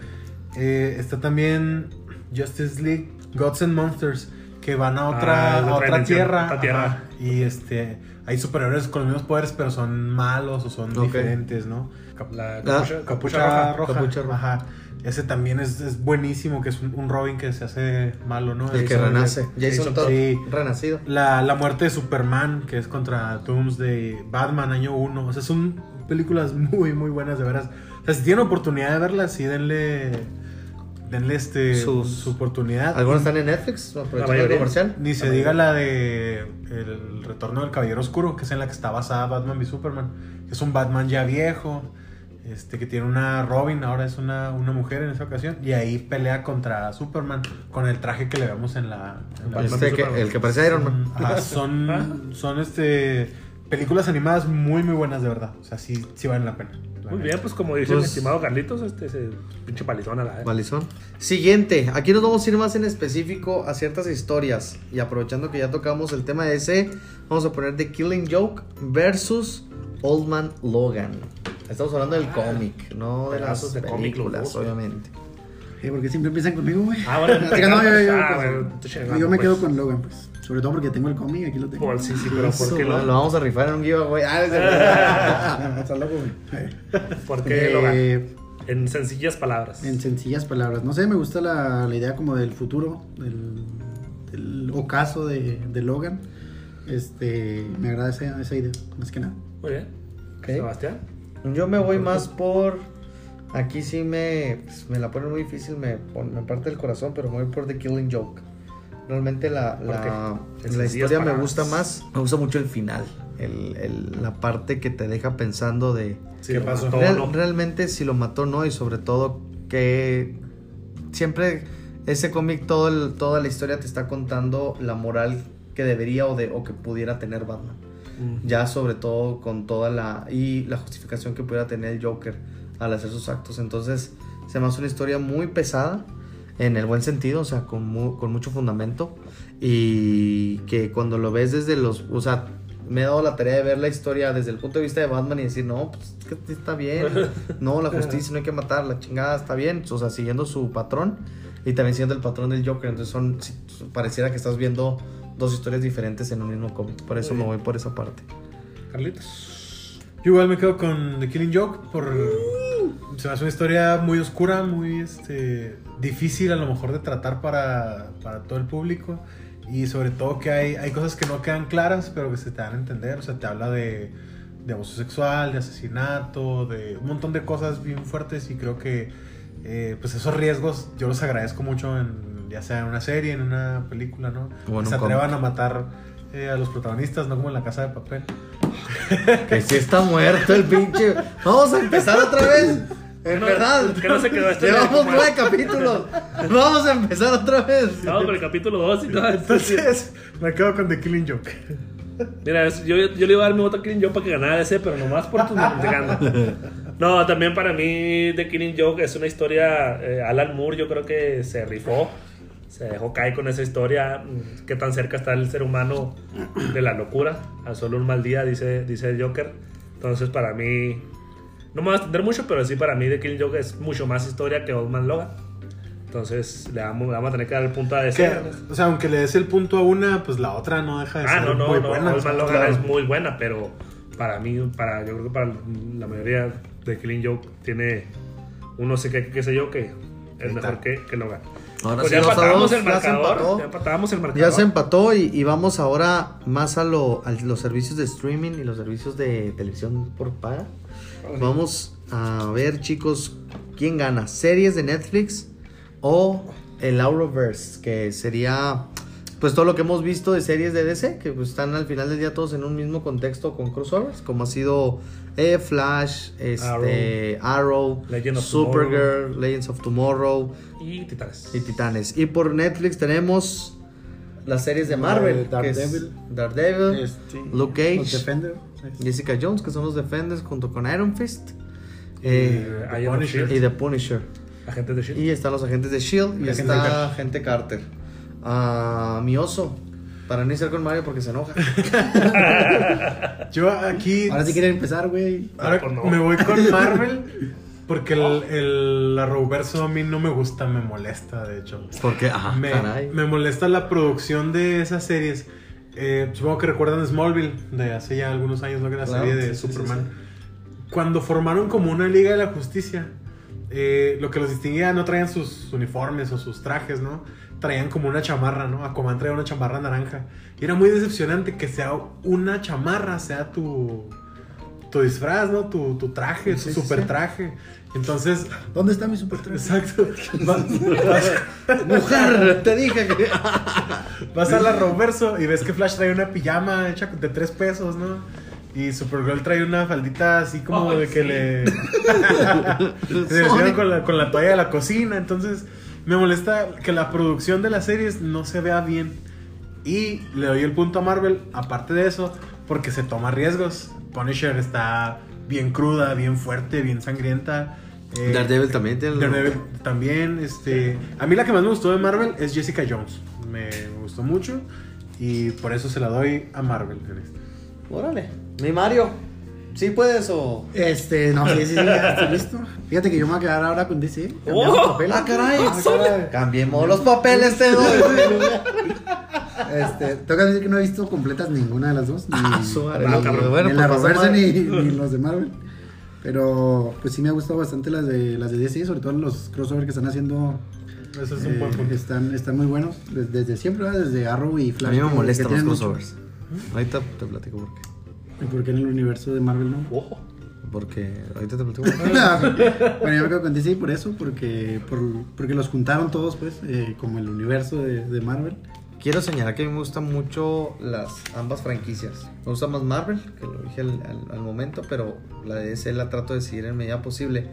Eh, está también Justice League Gods and Monsters, que van a otra, Ah, de a otra otra tierra. otra tierra. ajá, y este hay superhéroes con los mismos poderes, pero son malos o son diferentes, ¿no? Cap- La Ah, capucha, Capucha, roja. Capucha roja. Ajá. Ese también es, es buenísimo, que es un, un Robin que se hace malo, ¿no? El que renace. Jason Jason Todd, Sí. renacido. La, la muerte de Superman, que es contra Doomsday, Batman año 1. O sea, son películas [LAUGHS] muy, muy buenas, de veras. O sea, si tienen oportunidad de verlas, sí, denle, denle este, Sus- su oportunidad. Algunas están en Netflix, el mayoría. comercial. Ni se diga la de El Retorno del Caballero Oscuro, que es en la que está basada Batman v Superman. Es un Batman ya viejo, este que tiene una Robin, ahora es una, una mujer en esa ocasión. Y ahí pelea contra Superman con el traje que le vemos en la... en la Este que- el que parece Iron Man. [LAUGHS] son, ajá, son, son, este películas animadas muy muy buenas de verdad. O sea, sí, sí valen la pena. la Muy neta. bien, pues como dice Pues- mi estimado Carlitos, este ese pinche palizón a la vez. Malizón. Siguiente, aquí nos vamos a ir más en específico a ciertas historias. Y aprovechando que ya tocamos el tema de ese, vamos a poner The Killing Joke versus Old Man Logan. Estamos hablando del cómic, no de las de cómic películas, güey. obviamente. Eh, porque siempre empiezan conmigo, güey. Ah, bueno. [LAUGHS] Que no, yo, yo, Ah, pues, bueno, yo me quedo pues. con Logan, pues. Sobre todo porque tengo el cómic, aquí lo tengo. Por- sí, sí, pero Eso, ¿por qué lo, vamos a rifar en un giveaway. Ah, es [LAUGHS] Está loco, güey. [LAUGHS] ¿Por qué Logan? eh, En sencillas palabras. En sencillas palabras. No sé, me gusta la, la idea como del futuro, del, del ocaso de, de Logan. Este, me agrada esa, esa idea, más que nada. Muy bien. Ok. Sebastián. Yo me voy más por. Aquí sí me, pues, me la pone muy difícil, me, me parte el corazón, pero me voy por The Killing Joke. Realmente la, ¿Por la, la historia me gusta más. Me gusta mucho el final. El, el- la parte que te deja pensando de. Sí, ¿Qué lo pasó? mató, Real- ¿no? Realmente si lo mató o no, y sobre todo que siempre ese cómic, todo el- toda la historia te está contando la moral que debería o, de, o que pudiera tener Batman. Ya sobre todo con toda la... y la justificación que pudiera tener el Joker al hacer sus actos. Entonces se me hace una historia muy pesada en el buen sentido, o sea, con, mu- con mucho fundamento. Y que cuando lo ves desde los... O sea, me he dado la tarea de ver la historia desde el punto de vista de Batman y decir, no, pues es que está bien. [LAUGHS] No, la justicia no hay que matar, la chingada está bien. O sea, siguiendo su patrón y también siendo el patrón del Joker. Entonces son, pareciera que estás viendo dos historias diferentes en un mismo cómic. Por eso me voy por esa parte. Carlitos. Yo igual me quedo con The Killing Joke por... Se me hace una historia muy oscura, muy este, difícil a lo mejor de tratar para, para todo el público. Y sobre todo que hay, hay cosas que no quedan claras, pero que se te dan a entender. O sea, te habla de, de abuso sexual, de asesinato, de un montón de cosas bien fuertes. Y creo que eh, pues esos riesgos yo los agradezco mucho, en, ya sea en una serie, en una película, ¿no? O en que se un atrevan a matar eh, a los protagonistas, no como en la casa de papel. [LAUGHS] Que si está muerto el pinche. Vamos a empezar otra vez. En no- verdad. que no se quedó este Llevamos como- nueve capítulos. Vamos a empezar otra vez. Vamos por el capítulo 2 y todo. Entonces, me quedo con The Killing Joke. Mira, yo, yo le iba a dar mi voto a Killing Joke para que ganara ese, pero nomás por tus ganas. No, también para mí The Killing Joke es una historia. eh, Alan Moore, yo creo que se rifó. Se dejó caer con esa historia. mm, Qué tan cerca está el ser humano de la locura. A solo un mal día, dice, dice el Joker. Entonces, para mí. No me voy a extender mucho, pero sí, para mí The Killing Joke es mucho más historia que Old Man Logan. Entonces, le vamos, le vamos a tener que dar el punto a ese. o sea, aunque le des el punto a una, pues la otra no deja de Ah, ser no, no, muy no. buena. Old Man Logan Claro. es muy buena, pero para mí, para, yo creo que para la mayoría de Killing Joke tiene un no sé qué, qué sé yo, que es mejor que, que Logan. Ahora Pues sí, ya dos, el ya se marcador. empató. Ya empatábamos el marcador. Ya se empató y, y vamos ahora más a, lo, a los servicios de streaming y los servicios de televisión por paga. Vamos a ver, chicos, quién gana: series de Netflix o el Auroverse, que sería pues todo lo que hemos visto de series de DC, que pues, están al final del día todos en un mismo contexto con crossovers, como ha sido eh, Flash, este, Arrow, Legend of Supergirl, Legends of Tomorrow Y Titanes. y Titanes. Y por Netflix tenemos las series de Marvel, Daredevil. Daredevil, Este, Luke los Cage, Defender. Jessica Jones, que son los Defenders junto con Iron Fist. Y, eh, Iron Punisher. Y The Punisher. Agentes de Shield. Y están los agentes de Shield y Y Agente está Carter. Agente Carter. Ah, mi oso. Para no iniciar con Mario porque se enoja. [LAUGHS] Yo aquí. Ahora sí quieren empezar, güey. ahora pues no. me voy con [LAUGHS] Marvel. Porque el, el Arrowverso a mí no me gusta, me molesta, de hecho. Porque, ajá, me, caray. me molesta la producción de esas series. Eh, supongo que recuerdan Smallville, de hace ya algunos años, ¿no? Que era la Claro, serie de sí, sí, Superman. Cuando formaron como una Liga de la Justicia, eh, lo que los distinguía no traían sus uniformes o sus trajes, ¿no? Traían como una chamarra, ¿no? Aquaman traía una chamarra naranja. Y era muy decepcionante que sea una chamarra, sea tu, tu disfraz, ¿no? Tu, tu traje, Sí, tu sí, super traje. Entonces, ¿Dónde está mi super traje? exacto. [LAUGHS] Vas- vas- [LAUGHS] Mujer, te dije que. [LAUGHS] Vas a la Roverso y ves que Flash trae una pijama hecha de tres pesos, ¿no? Y Supergirl trae una faldita así como de que sí. le. se con la, con la toalla de la cocina. Entonces, me molesta que la producción de las series no se vea bien. Y le doy el punto a Marvel, aparte de eso, porque se toma riesgos. Punisher está bien cruda, bien fuerte, bien sangrienta. Eh, Daredevil también tiene. Daredevil también, este... A mí la que más me gustó de Marvel es Jessica Jones. Me gustó mucho y por eso se la doy a Marvel. en este. Órale. Mi Mario. ¿Sí puedes o.? Este, no, sí, sí, sí, ya estoy listo. Fíjate que yo me voy a quedar ahora con DC. Cambiamos Oh, papeles. ah, caray. Ah, caray. Cambiemos los papeles, te doy. [LAUGHS] Este, tengo que decir que no he visto completas ninguna de las dos. Ni, Ah, su madre. ni- cabrón. Bueno, ni pues la pasó Roverse mal. ni, ni los de Marvel. Pero pues sí me ha gustado bastante las de las de DC, sobre todo los crossover que están haciendo. Ese es un eh, buen punto. Están, están muy buenos. Desde, desde siempre, ¿verdad? desde Arrow y A Flash. mí me molestan los mucho. crossovers. Ahorita te platico por qué. ¿Y por qué en el universo de Marvel no? Ojo. Porque ahorita te platico [LAUGHS] bueno, yo me quedo con DC por eso, porque, por, porque los juntaron todos, pues, eh, como el universo de, de Marvel. Quiero señalar que a mí me gustan mucho las ambas franquicias. Me gusta más Marvel, que lo dije al, al- al momento, pero la de DC la trato de seguir en medida posible.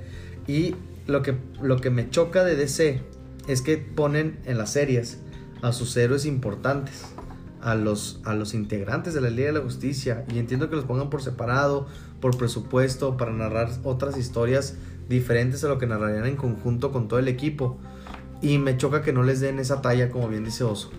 Y lo que, lo que me choca de DC es que ponen en las series a sus héroes importantes, a los, a los integrantes de la Liga de la Justicia. Y entiendo que los pongan por separado, por presupuesto, para narrar otras historias diferentes a lo que narrarían en conjunto con todo el equipo. Y me choca que no les den esa talla, como bien dice Oso.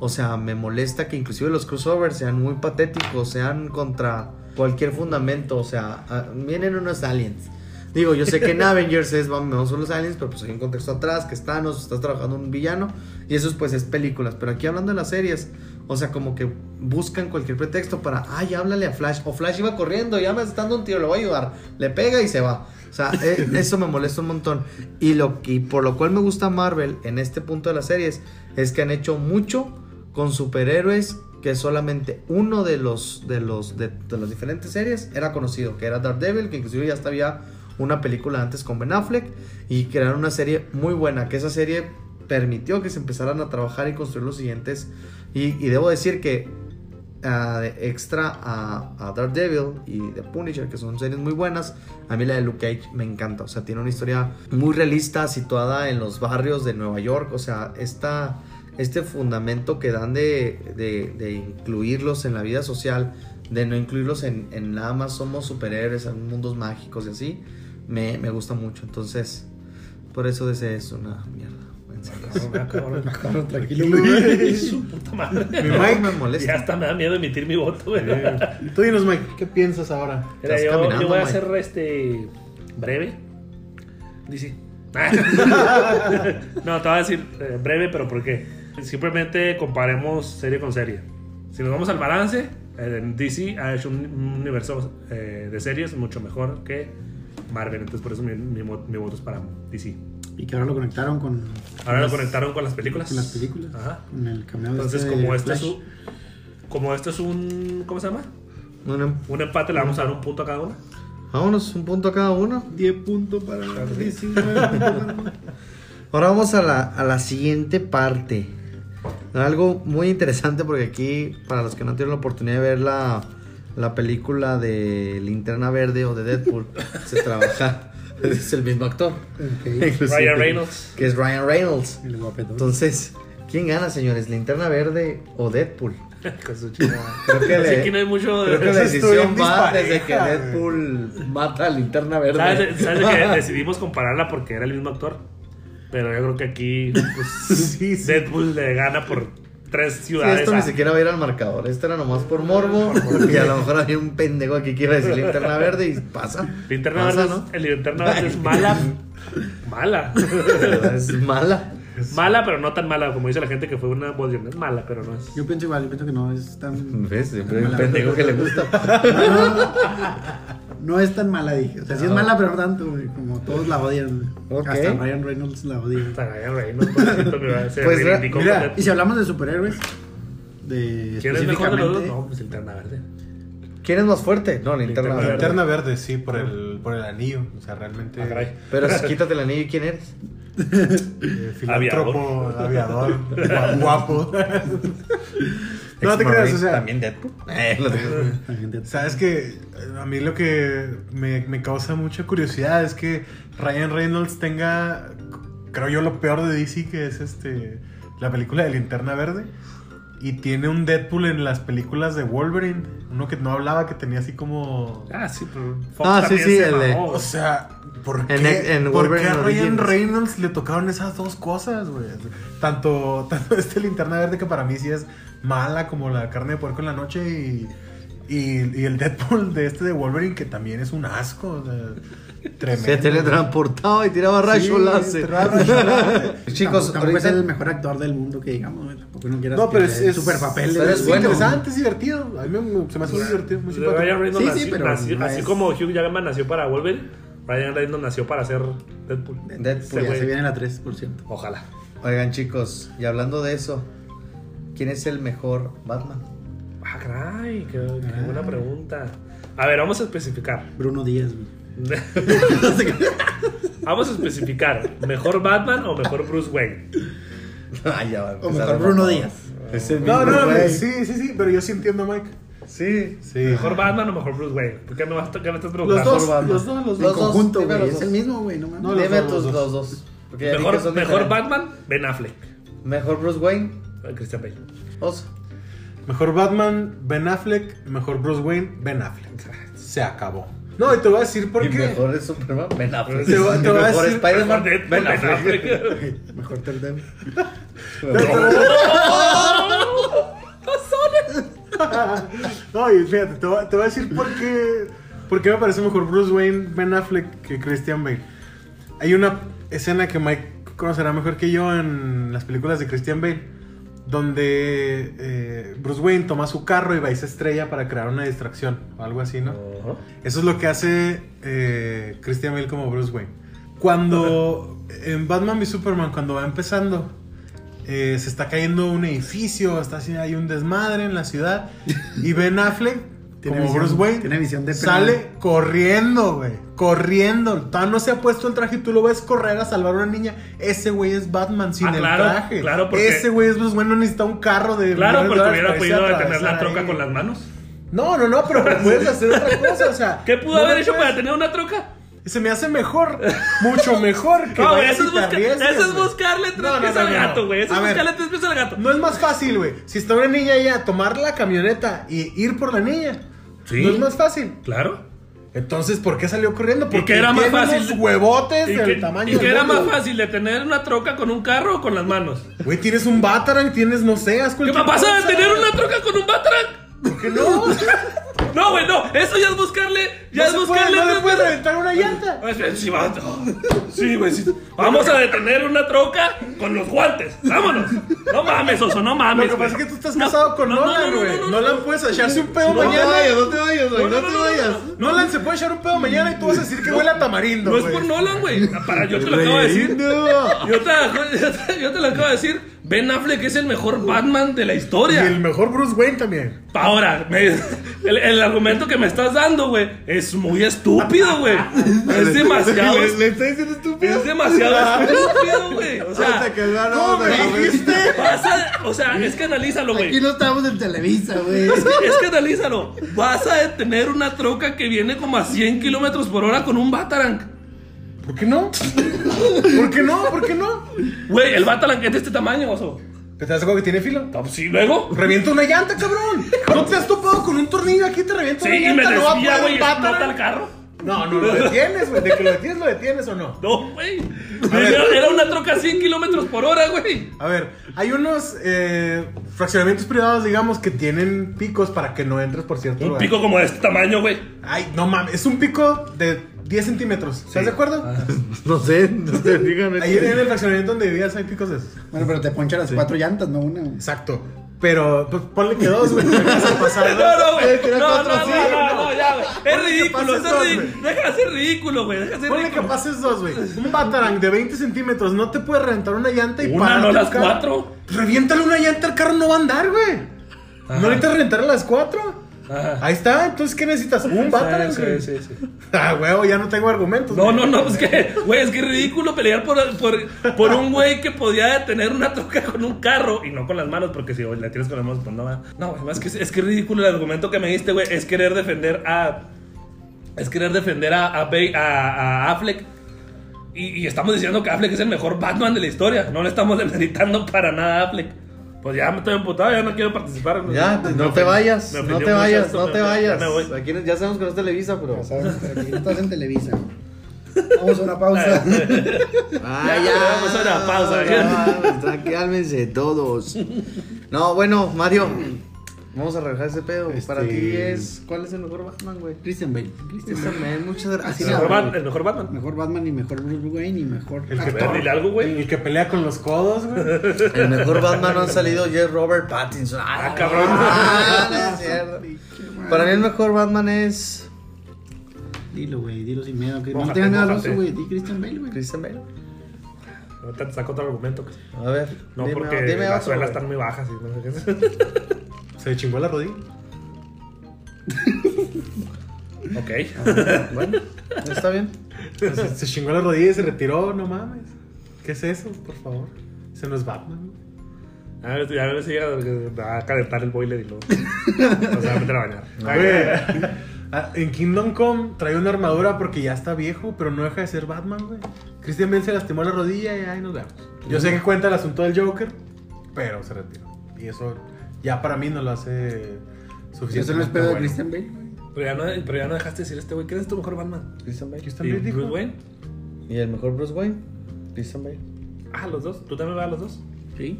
O sea, me molesta que inclusive los crossovers sean muy patéticos, sean contra cualquier fundamento. O sea, ah, vienen unos aliens. Digo, yo sé que en [LAUGHS] Avengers es, vamos, son los aliens, pero pues hay un contexto atrás, que está, nos estás trabajando un villano, y eso pues es películas. Pero aquí hablando de las series, o sea, como que buscan cualquier pretexto para, ay, háblale a Flash, o Flash iba corriendo, ya me está dando un tiro, le voy a ayudar, le pega y se va. O sea, eh, [LAUGHS] eso me molesta un montón. Y lo que, por lo cual me gusta Marvel en este punto de las series, es que han hecho mucho con superhéroes que solamente uno de los de los de, de las diferentes series era conocido, que era Daredevil, que inclusive ya había una película antes con Ben Affleck y crearon una serie muy buena, que esa serie permitió que se empezaran a trabajar y construir los siguientes y, debo decir que de extra a, a Daredevil y The Punisher, que son series muy buenas. A mí la de Luke Cage me encanta. O sea, tiene una historia muy realista, situada en los barrios de Nueva York. O sea, esta, este fundamento que dan de, de- incluirlos en la vida social, de no incluirlos en, nada más somos superhéroes, en mundos mágicos y así, me, me gusta mucho. Entonces, por eso DC es una mierda. Cabrón. Tranquilo, [LAUGHS] Su puta madre. Mi Mike. me Ya molesta. hasta me da miedo emitir mi voto, güey. Y tú dinos, Mike, ¿qué piensas ahora? Mira, Estás yo, yo voy a Mike. hacer este breve. Dice. [LAUGHS] no, te voy a decir eh, breve, pero ¿por qué? Simplemente comparemos serie con serie. Si nos vamos al balance, eh, DC ha hecho un, un universo eh, de series mucho mejor que Marvel. Entonces, por eso mi, mi voto es para DC. Y que ahora lo conectaron con. Ahora lo conectaron con las películas. Con las películas. Ajá. Con el cameo de Entonces, este como este es un. Como este es un. ¿Cómo se llama? Bueno, Un empate, le vamos a dar un punto a cada uno. vámonos, un punto a cada uno. 10 puntos para DC. [LAUGHS] Ahora vamos a la, a la siguiente parte. Algo muy interesante porque aquí, para los que no tienen la oportunidad de ver la, la película de Linterna Verde o de Deadpool, [LAUGHS] se trabaja, [LAUGHS] es el mismo actor. [LAUGHS] Ryan Reynolds. Que es Ryan Reynolds. El guapetón. Entonces, ¿quién gana, señores? ¿Linterna Verde o Deadpool? [LAUGHS] Creo que, le- que no hay mucho. creo que la decisión va desde que. Deadpool mata a Linterna Verde. ¿Sabes, ¿Sabes de que decidimos compararla porque era el mismo actor? Pero yo creo que aquí pues, Sí, sí. Deadpool le gana por tres Sí, ciudades. esto ni a- siquiera va a ir al marcador. Esto era nomás por morbo. y a lo mejor había un pendejo aquí que iba a decir linterna verde y pasa. Linterna Pasa, Verde, es- el Linterna Verde es mala. [LAUGHS] mala. Es mala. Mala, pero no tan mala como dice la gente que fue una Bodion. Es mala, pero no es. Yo pienso igual, yo pienso que no es tan. [LAUGHS] ¿Ves? Siempre hay un pendejo que le gusta. [LAUGHS] No es tan mala, dije. O sea, sí es Ah. mala, pero no tanto, güey. Como todos la odian. Hasta Ryan Reynolds la odia. Sea, Ryan Reynolds, pobrecito, mira, se Pues, Mira, y si hablamos de superhéroes, de ¿Quién es mejor de los dos? No, pues Linterna Verde. ¿Quién es más fuerte? No, linterna Linterna verde. Linterna verde, sí, por el, por el anillo. O sea, realmente. Ah. Pero si [LAUGHS] quítate el anillo, ¿quién eres? eh, filántropo, aviador, gua- [LAUGHS] guapo. [LAUGHS] no te creas, o sea. También Deadpool. Eh. La gente- Sabes que a mí lo que me, me causa mucha curiosidad es que Ryan Reynolds tenga, creo yo, lo peor de DC, que es este la película de Linterna Verde. Y tiene un Deadpool en las películas de Wolverine. Uno que no hablaba, que tenía así como. Ah, sí, pero Fox Ah, sí, también sí, se el de- O sea, ¿por qué, En- en ¿por qué a Ryan Origins. Reynolds le tocaron esas dos cosas, güey? Tanto, [LAUGHS] tanto este linterna verde que para mí sí es mala como la carne de puerco en la noche y, y, y el Deadpool de este de Wolverine que también es un asco. o sea, tremendo. Se teletransportaba y tiraba rayos Sí, láser. tiraba rayos láser. Chicos, tampoco, tampoco es ahorita- el mejor actor del mundo que digamos, no quieras No, pero es, es super papel. pero es es bueno. interesante, es divertido. A mí me- se me hace muy divertido, muy simpático. Ryan Reynolds Sí, sí, nació- pero nació- no así es- como Hugh Jackman nació para Wolverine, Ryan Reynolds nació para ser Deadpool. Deadpool, Ese Ya se viene la 3%. Ojalá. Oigan, chicos, y hablando de eso, ¿quién es el mejor Batman? Ah, caray, qué, qué buena pregunta. A ver, vamos a especificar. Bruno Díaz, güey. [LAUGHS] vamos a especificar. ¿Mejor Batman o mejor Bruce Wayne? [LAUGHS] Ay, ya va a O empezar mejor Bruno. Díaz. Es el No, mismo, no, güey. sí, sí, sí, pero yo sí entiendo, Mike. Sí. Sí. ¿Mejor Batman o mejor Bruce Wayne? ¿Por qué me, vas, qué me estás Los preguntando? dos, Batman. los dos, los En Los dos. dos, conjunto, dime güey. los Es dos. el mismo, güey. No mames. No, los Dime dos, tus los los dos. dos. Porque ya dije que Mejor, son mejor diferentes. Batman, Ben Affleck. Mejor Bruce Wayne. Eh, Christian Bale. Oso. Mejor Batman, Ben Affleck. Mejor Bruce Wayne, Ben Affleck. Se acabó. No, y te voy a decir por Y qué. mejor es Superman, Ben Affleck. Te voy- te voy a mejor decir- Spider-Man, Ben Ben Affleck. Affleck. [LAUGHS] Mejor Daredevil. [LAUGHS] No, y fíjate, te voy, te voy a decir por qué, por qué me parece mejor Bruce Wayne, Ben Affleck que Christian Bale. Hay una escena que Mike conocerá mejor que yo en las películas de Christian Bale, donde eh, Bruce Wayne toma su carro y va y se estrella para crear una distracción o algo así, ¿no? Eso es lo que hace eh, Christian Bale como Bruce Wayne. Cuando en Batman v Superman, cuando va empezando, eh, se está cayendo un edificio, está hay un desmadre en la ciudad y Ben Affleck Tiene como visión- Bruce Wayne tiene visión de sale corriendo, güey, corriendo. Todavía no se ha puesto el traje y tú lo ves correr a salvar a una niña. Ese güey es Batman sin Ah, el traje. claro, porque- Ese güey es Bruce Wayne, no necesita un carro de Claro, porque hubiera podido detener la troca ahí. con las manos. No, no, no, pero [LAUGHS] puedes hacer otra cosa, o sea. ¿Qué pudo no haber hecho puedes- para tener una troca? Se me hace mejor, mucho mejor que [LAUGHS] No, güey, eso, es busca- eso buscarle tres No, no, pies no, al gato, güey. Eso A es ver. buscarle tres pies al gato. No es más fácil, güey. Si está una niña ahí a tomar la camioneta y ir por la niña. Sí. No es más fácil. Claro. Entonces, ¿por qué salió corriendo? ¿Y Porque era más fácil? unos huevotes ¿Y del tamaño y qué del era mundo. más fácil de tener una troca con un carro o con las manos? Güey, tienes un Batarang, tienes, no sé, haz ¿Qué me pasa de tener una troca con un Batarang? ¿Por qué no? [LAUGHS] No, güey, no. Eso ya es buscarle. Ya no es se puede, buscarle. no le puedes reventar una llanta. Sí, va- sí, güey. sí. Vamos a detener una troca con los guantes. Vámonos. No mames, oso, no Lo mames. que pasa es que tú estás No, casado con no, Nolan, no, no, güey. no, no, Nolan no. puedes echarse un pedo mañana. no te vayas, güey, No, te vayas. no. Nolan se puede echar un pedo mañana y tú vas a decir que huele a tamarindo. No es por Nolan, güey. Para, yo te lo acabo de decir. Te- yo te lo acabo de decir. Ben Affleck es el mejor Batman de la Y historia. el mejor Bruce Wayne también. Ahora, me- el, el argumento que me estás dando, güey, es muy estúpido, güey. [LAUGHS] Es demasiado. Le, le estoy diciendo estúpido. Es demasiado [LAUGHS] estúpido, güey. O sea, ¿Cómo me dijiste? vas a- o sea, es que analízalo, güey. Aquí no estamos en Televisa, güey. Es que, es que analízalo. Vas a detener una troca que viene como a 100 kilómetros por hora con un Batarang. ¿Por qué no? ¿Por qué no? ¿Por qué no? Güey, el Batarang es de este tamaño, oso. ¿Te das cuenta que tiene filo? No, pues sí, luego. Revienta una llanta, cabrón. [LAUGHS] ¿No te has topado con un tornillo aquí? Te revienta Sí, una y llanta. me no va a desvía, poder güey, explota el carro. No, no lo detienes, güey. De que lo detienes, lo detienes o no. No, güey. Era, era una troca a 100 kilómetros por hora, güey. A ver, hay unos eh, fraccionamientos privados, digamos, que tienen picos para que no entres por cierto Un lugar. pico como de este tamaño, güey. Ay, no mames, es un pico de 10 centímetros. ¿Estás de acuerdo? No sé, no sé, [LAUGHS] dígame. Ahí en el fraccionamiento donde vivías hay picos de esos. Bueno, pero te ponchan las cuatro llantas, no una. güey. Exacto. Pero, pues ponle que dos, güey. a pasar [LAUGHS] No, no, güey. Que No, no, no, sí, no, no, ya, güey. Es que ridículo, es ridículo. Deja de ser ridículo, güey. Deja de ser Ponle que ridículo. pases dos, güey. Un Batarang de 20 centímetros no te puede reventar una llanta y Una, no las cuatro. Reviéntale una llanta, el carro no va a andar, güey. No necesitas reventarle las cuatro. Ahí está, entonces, ¿qué necesitas? Un Batarang, Sí, güey. sí, sí, sí. [LAUGHS] Ah, huevo, ya no tengo argumentos. No, güey. no, no, es que, güey, es que es ridículo pelear por, por, por un güey que podía detener una troca con un carro y no con las manos, porque si la tienes con las manos, pues no va. No, güey, es que, es que es ridículo el argumento que me diste, güey, es querer defender a. Es querer defender a, a, Bay- a, a Affleck. Y, y estamos diciendo que Affleck es el mejor Batman de la historia. No le estamos demeritando para nada a Affleck. Pues ya me estoy emputado, ya no quiero participar. Ya, Me no te vayas, no te vayas, esto, no te ya vayas. voy. Aquí ya sabemos que no es Televisa, pero. Ya sabes, aquí no estás en Televisa. Vamos a una pausa. [LAUGHS] Ah, Ya, vamos a una pausa, ya. Tranquilícense todos. No, bueno, Mario. Vamos a relajar ese pedo. Este- Para ti es. ¿Cuál es el mejor Batman, güey? Christian Bale. Christian Bale. Muchas El gracias. mejor, güey. Bat- el mejor Batman. Mejor Batman y mejor Bruce Wayne y mejor El que A ver, actor. dile algo, güey. El que pelea con los codos, güey. El mejor Batman no han salido ya es Robert Pattinson. Ah, cabrón. Ah, no es cierto. Para mí el mejor Batman es. Dilo, güey, dilo sin miedo. Que no tengas miedo güey. Di Christian Bale, güey. Christian Bale. Ahorita te saco otro argumento. A ver. No, dime, porque dime las otro, suelas están muy bajas. y no sé qué. [LAUGHS] Se chingó la rodilla. [LAUGHS] Ok. Bueno, está bien. Se, se chingó la rodilla y se retiró, no mames. ¿Qué es eso, por favor? Ese no es Batman. A ver, a ver si ya va a calentar el boiler y luego. [LAUGHS] O sea, va a meter a bañar. Ah, en Kingdom Come trae una armadura porque ya está viejo, pero no deja de ser Batman, güey. Christian Bale se lastimó la rodilla y ahí nos vemos. Yo sé que cuenta el asunto del Joker, pero se retiró. Y eso ya para mí no lo hace Yo suficiente. se lo espero de Christian Bale, güey. Pero ya, no, pero ya no dejaste decir este güey. ¿Quién es tu mejor Batman? Christian Bale. Christian ¿Y Bale dijo. Bruce Wayne? ¿Y el mejor Bruce Wayne? Christian Bale. Ah, los dos. ¿Tú también vas a los dos? Sí.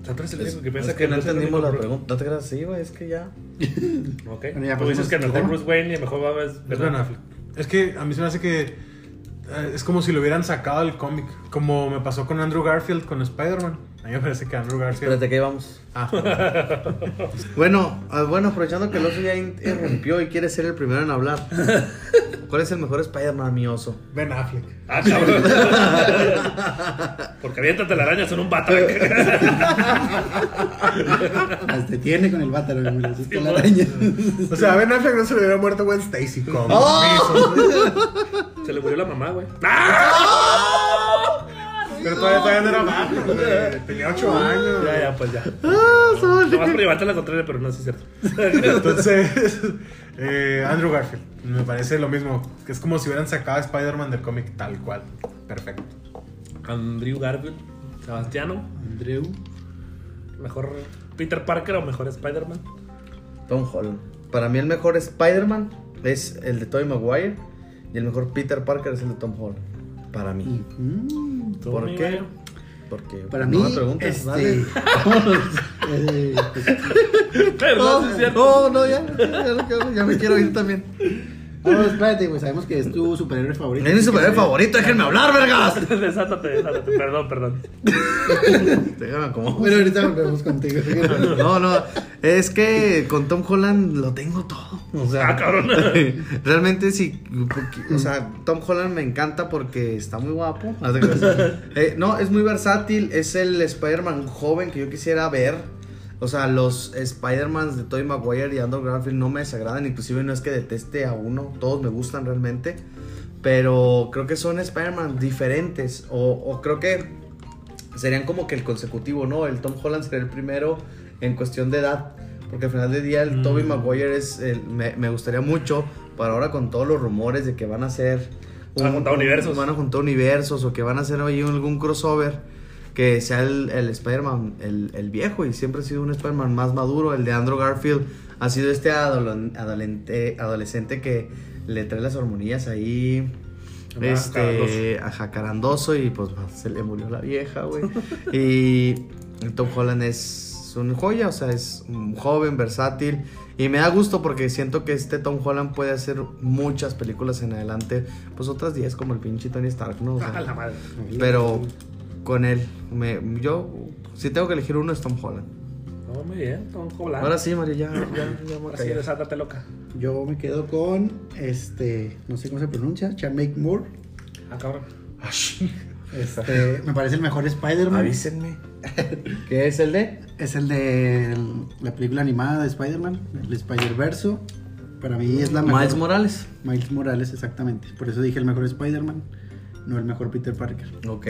O sea, tú eres el único que Es piensa que no es entendimos la pregunta. No te creas así, güey. Es que ya. Ok. Bueno, ya Tú dices que el mejor. Bruce Wayne y el mejor Batman es Es Ben Affleck. Es que a mí se me hace que es como si lo hubieran sacado del cómic. Como me pasó con Andrew Garfield con Spider-Man. A mí me parece que Andrew Garfield. Espérate, que ahí vamos. Ah, [LAUGHS] Bueno, ah, bueno, aprovechando que el oso ya interrumpió y quiere ser el primero en hablar. [LAUGHS] ¿Cuál es el mejor Spider-Man, mi oso? Ben Affleck. Ah, cabrón. Porque aviéntate la araña, son un Batman. [LAUGHS] Hasta tiene con el bátaro, güey. la araña. O sea, a Ben Affleck no se le hubiera muerto Gwen Stacy con ¡Oh! Se le murió la mamá, güey. Pero todavía, todavía no era Batman, güey. Tenía 8 años. Ya, ya, pues ya. Ah, Nomás por llevarte la contraria, pero no, sí es cierto. [LAUGHS] Entonces, eh, Andrew Garfield. Me parece lo mismo. Que es como si hubieran sacado a Spider-Man del cómic tal cual. Perfecto. Andrew Garfield, Sebastiano, Andrew. mejor Peter Parker o mejor Spider-Man. Tom Holland. Para mí el mejor Spider-Man es el de Tobey Maguire y el mejor Peter Parker es el de Tom Holland. Para mí. Mm, ¿Tú, ¿Por mi qué? Porque para no mí, me preguntes, este. [LAUGHS] Eh, pues, Perdón, sí es cierto. No, no, ya, ya, ya, ya me quiero ir también. Vámonos, espérate, güey. Sabemos que es tu superhéroe favorito. Es mi superhéroe favorito, déjenme hablar, vergas. [LAUGHS] Desátate, desátate. Perdón, perdón. [LAUGHS] Déjame como. Bueno, ahorita volvemos contigo. [LAUGHS] No, no, es que con Tom Holland lo tengo todo. O sea, Ah, cabrón. realmente sí, o sea, Tom Holland me encanta porque está muy guapo. Eh, no, es muy versátil, es el Spider-Man joven que yo quisiera ver. O sea, los Spider-Mans de Tobey Maguire y Andrew Garfield no me desagradan, inclusive no es que deteste a uno, todos me gustan realmente. Pero creo que son Spider-Man diferentes. O, o creo que serían como que el consecutivo, ¿no? El Tom Holland sería el primero en cuestión de edad. Porque al final del día el Mm. Tobey Maguire es. el- me, me gustaría mucho. Para ahora con todos los rumores de que van a hacer. Van a juntar universos. Van a juntar universos. O que van a hacer ahí algún crossover. Que sea el, el Spider-Man, el, el viejo. Y siempre ha sido un Spider-Man más maduro. El de Andrew Garfield ha sido este adolente- adolescente que le trae las hormonillas ahí. Ah, Este, ajá, carandoso y pues se le murió la vieja, güey. [LAUGHS] y Tom Holland es una joya, o sea, es un joven, versátil. Y me da gusto porque siento que este Tom Holland puede hacer muchas películas en adelante. Pues otras 10 como el pinche Tony Stark, ¿no? O sea, A la madre. pero con él, me, yo, si tengo que elegir uno es Tom Holland. No, muy bien. Tom Holland. Ahora sí, Mario, ya, ya, ya me Ahora sí, callé. desátate loca. Yo me quedo con este, no sé cómo se pronuncia, Chamake Moore. Ah, cabrón. Este, me parece el mejor Spider-Man. Avísenme. [LAUGHS] ¿Qué es el de? Es el de el- la película animada de Spider-Man, el Spider-Verso. Para mí es la mejor. Miles Morales. Miles Morales, exactamente. Por eso dije el mejor Spider-Man, no el mejor Peter Parker. Ok.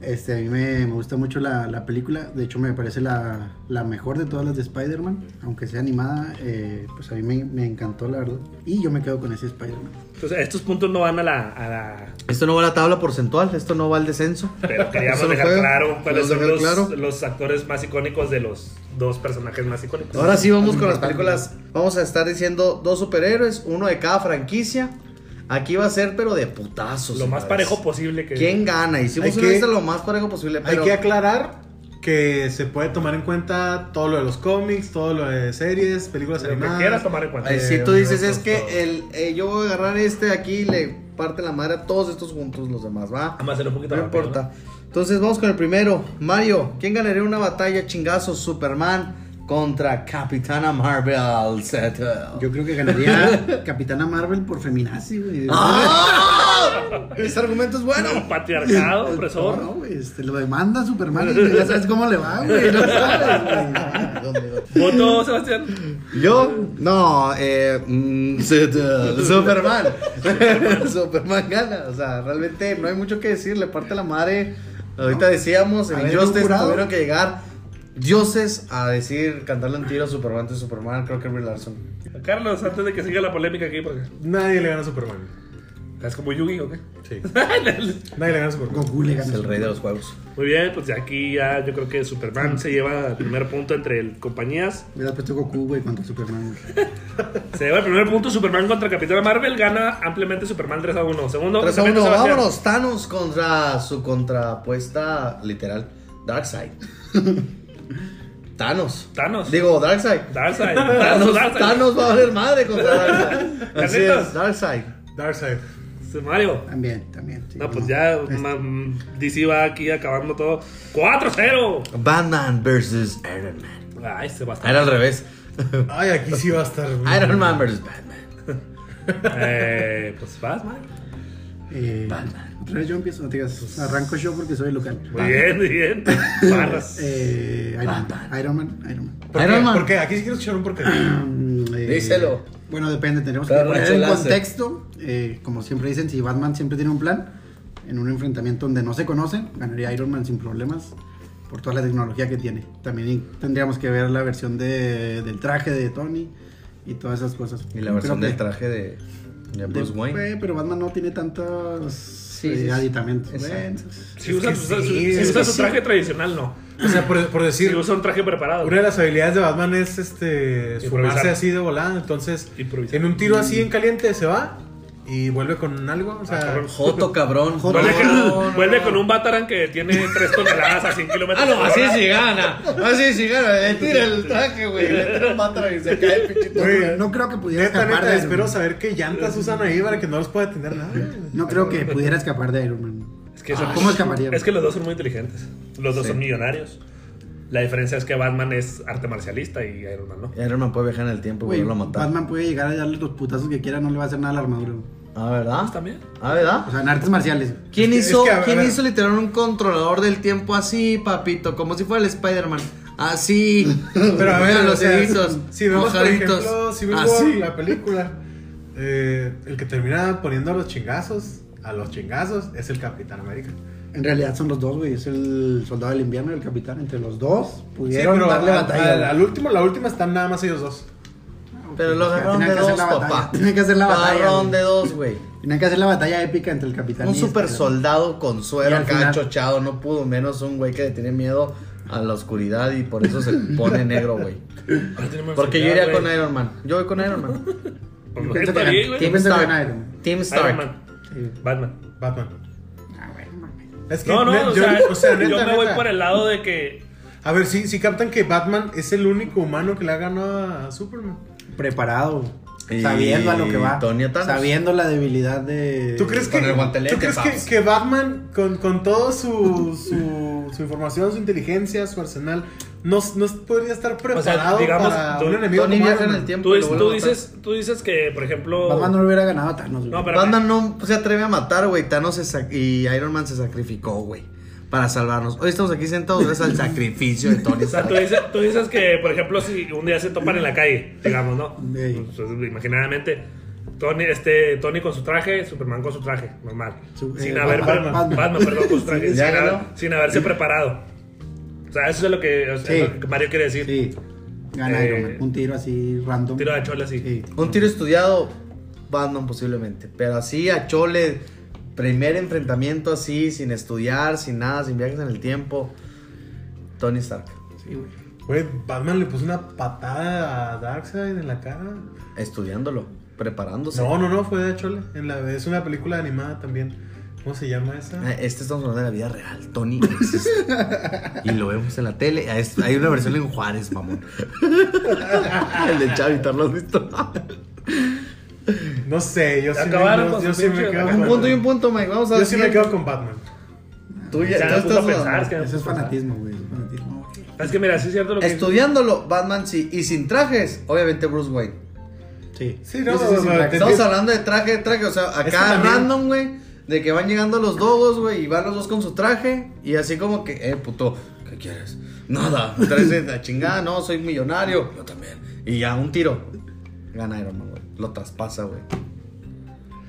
Este, a mí me, me gusta mucho la, la película. De hecho, me parece la, la mejor de todas las de Spider-Man. Aunque sea animada, eh, pues a mí me, me encantó, la verdad. Y yo me quedo con ese Spider-Man. Entonces, estos puntos no van a la. A la Esto no va a la tabla porcentual, esto no va al descenso. pero queríamos dejar fue. claro cuáles son los, claro. los actores más icónicos de los dos personajes más icónicos. Ahora sí vamos con las películas. Vamos a estar diciendo dos superhéroes, uno de cada franquicia. Aquí va a ser, pero de putazos. Lo más parejo posible que. ¿Quién gana? Hicimos Hay una que- lista lo más parejo posible. Pero Hay que aclarar que se puede tomar en cuenta todo lo de los cómics, todo lo de series, películas Lo que animadas. quieras tomar en cuenta. Ay, si Eh, tú dices es que el, eh, yo voy a agarrar este de aquí y le parte la madre a todos estos juntos, los demás, ¿va? Vamos a hacerlo un poquito No rápido, importa. Entonces vamos con el primero. Mario, ¿quién ganaría una batalla chingazos Superman contra Capitana Marvel? Yo creo que ganaría [LAUGHS] Capitana Marvel por feminazi, güey. ¡Ah! Ese argumento es bueno. [LAUGHS] Patriarcado, No, opresor. no, güey, este, lo demanda Superman y ya sabes cómo le va, güey. No sabes, güey. ¿Voto, Sebastián? Yo, no, eh, mm, su- Superman. [LAUGHS] Superman gana. O sea, realmente no hay mucho que decir. Le parte la madre. Ahorita decíamos, en Injustice tuvieron que llegar dioses a decir, cantarle un tiro a Superman de Superman. Creo que Brie Larson. Carlos, antes de que siga la polémica aquí, porque Nadie le gana a Superman. es como Yugi o qué. Sí. [LAUGHS] Nadie le gana a Superman. Goku le Es gana. el rey de los juegos. Muy bien, pues de aquí ya yo creo que Superman se lleva el primer punto entre el- compañías. Hubieras puesto Goku, güey, contra Superman. güey. Se lleva el primer punto Superman contra Capitana Marvel. Gana ampliamente Superman 3 a 1. Segundo, 3 a enfrentamiento, 1, Sebastián. vámonos. Thanos contra su contrapuesta literal. Darkseid. [LAUGHS] Thanos. Thanos. Digo, Darkseid. Darkseid. Thanos, [LAUGHS] Thanos, Darkseid. Thanos va a valer madre contra [LAUGHS] Darkseid. Así es, Darkseid. Darkseid. Mario. También, también. sí, No, pues no. ya Este, ma- DC va aquí acabando todo. 4-0. Batman versus Iron Man. Ay, Sebastián. Era al revés. Ay, aquí sí va a estar. Iron Man versus Batman. [LAUGHS] Eh, pues vas, Mario. Eh, Otra vez yo empiezo, no te digas, arranco yo porque soy local. Muy bien, muy bien. Barras. [LAUGHS] Eh, Iron, Man. Iron Man, Iron Man. ¿Por Iron qué? Man. ¿Por qué? Aquí sí quiero escuchar un porqué. [CLEARS THROAT] Eh, Díselo. Bueno, depende, tenemos que poner en contexto. eh, como siempre dicen, si Batman siempre tiene un plan, en un enfrentamiento donde no se conocen, ganaría Iron Man sin problemas por toda la tecnología que tiene. También tendríamos que ver la versión de, del traje de Tony y todas esas cosas. Y la Creo versión que- del traje de, de Bruce de- Wayne. pero Batman no tiene tantos Sí, eh, aditamentos. Bueno, Si usa, su- si usa traje tradicional, no. O sea, por, por Si decir, usa un traje preparado. una de las habilidades de Batman es este Improvisar. fumarse así de volada. Entonces, Improvisar. en un tiro así en caliente se va y vuelve con algo. O sea, Ah, cabrón. Joto, cabrón. Vuelve, con, vuelve un Bataran que tiene 3 toneladas a 100 kilómetros. Ah, no, así sí gana. Así sí gana. Le tira el traje, güey. Le tira mátara y se cae el pinchito. Güey, no creo que pudiera neta, escapar neta, de espero saber qué llantas usan ahí para que no los pueda tener nada. No creo que pudiera escapar de Iron Man. Es que, son- ¿Cómo escaparía? es que los dos son muy inteligentes. Los dos Sí. son millonarios. La diferencia es que Batman es arte marcialista y Iron Man no. Iron Man puede viajar en el tiempo y Güey, volverlo a matar. Batman puede llegar a darle los putazos que quiera, no le va a hacer nada a la armadura. Ah, ¿verdad? También. Ah, ¿verdad? O sea, en artes marciales. ¿Quién Es que- hizo, es que, ¿quién hizo literal un controlador del tiempo así, papito? Como si fuera el Spider-Man. Así. [LAUGHS] Pero a ver, o los sea, deditos. si vemos por ejemplo Civil War, Así. la película, eh, el que termina poniendo a los chingazos, a los chingazos, es el Capitán América. En realidad son los dos, güey. Es el soldado del invierno y el capitán. Entre los dos Sí, pudieron pero darle al, batalla. al último, la última están nada más ellos dos. Pero lo agarraron de que hacer dos, papá. Tenían que hacer la Lo batalla, agarraron de dos, güey. Tenían que hacer la batalla épica entre el capitán Un super soldado con suero acá chochado. No pudo menos un güey que le tiene miedo a la oscuridad y por eso se pone negro, güey. Porque yo iría con Iron Man. Yo voy con Iron Man. [LAUGHS] Pienso que- Team que Stark. Team Stark. Man. Sí. Batman. Batman. Ah. Es que No, no, o yo, sea, [LAUGHS] o sea, neta, yo me voy por el lado de que A ver, si si captan que Batman es el único humano que le ha ganado a Superman. Preparado. Y Sabiendo a lo que va. Sabiendo la debilidad de. ¿Tú crees Con que, el guantelete, ¿tú crees que, que Batman, con, con toda su, su, su información, su inteligencia, su arsenal, no, no podría estar preparado digamos, para tú- un enemigo Tony viaja en el tiempo. tú, tú dices, tú dices que, por ejemplo... Batman no hubiera ganado a Thanos. No, pero- Batman no se atreve a matar, güey. Thanos se y Iron Man se sacrificó, güey. Para salvarnos. Hoy estamos aquí sentados gracias al sacrificio de Tony O sea, tú dices, tú dices que, por ejemplo, si un día se topan en la calle, digamos, ¿no? Ey. Pues, imaginadamente, Tony, este, Tony con su traje, Superman con su traje, normal. Su- sin eh, haber, Batman, Batman, Batman. perdón, con su traje. [LAUGHS] Sí, sin, haber- haberse preparado. O sea, eso es lo que, o sea, Sí. es lo que Mario quiere decir. Sí. Gana Eh, Iron Man. Un tiro así random. Tiro de chole así. Sí. Un tiro estudiado, Batman posiblemente. Pero así a Chole, primer enfrentamiento así, sin estudiar, sin nada, sin viajes en el tiempo. Tony Stark. Sí, güey. Güey, Batman le puso una patada a Darkseid en la cara. Estudiándolo, preparándose. No, no, no, fue de Chole. En la, es una película animada también. ¿Cómo se llama esa? Ah, Este estamos hablando de la vida real. Tony existe. [LAUGHS] y lo vemos en la tele. Ah, Hay una versión en Juárez, mamón. [LAUGHS] el de Chavito, ¿lo has visto? No sé, yo sí, acabaron me, con yo sus sí me quedo un con punto y un punto, Mike. Vamos a Yo sí me quedo con Batman. Tú ya, Ya tú me puse a estás- pensar, que Eso es fanatismo, güey. es fanatismo. Es que mira, sí es cierto lo que Estudiándolo, Batman sí. Y sin trajes, obviamente Bruce Wayne. Sí. Sí, no, Sí, sí, sí, o sea, sí, te- Estamos hablando de traje, de traje. O sea, Es que acá también- random, güey. De que van llegando los dogos, güey. Y van los dos con su traje. Y así como que, eh, puto, ¿qué quieres? Nada. Traes de la chingada, no, soy millonario. Yo también. Y ya, un tiro. Gana Iron Man, güey. Lo traspasa, güey.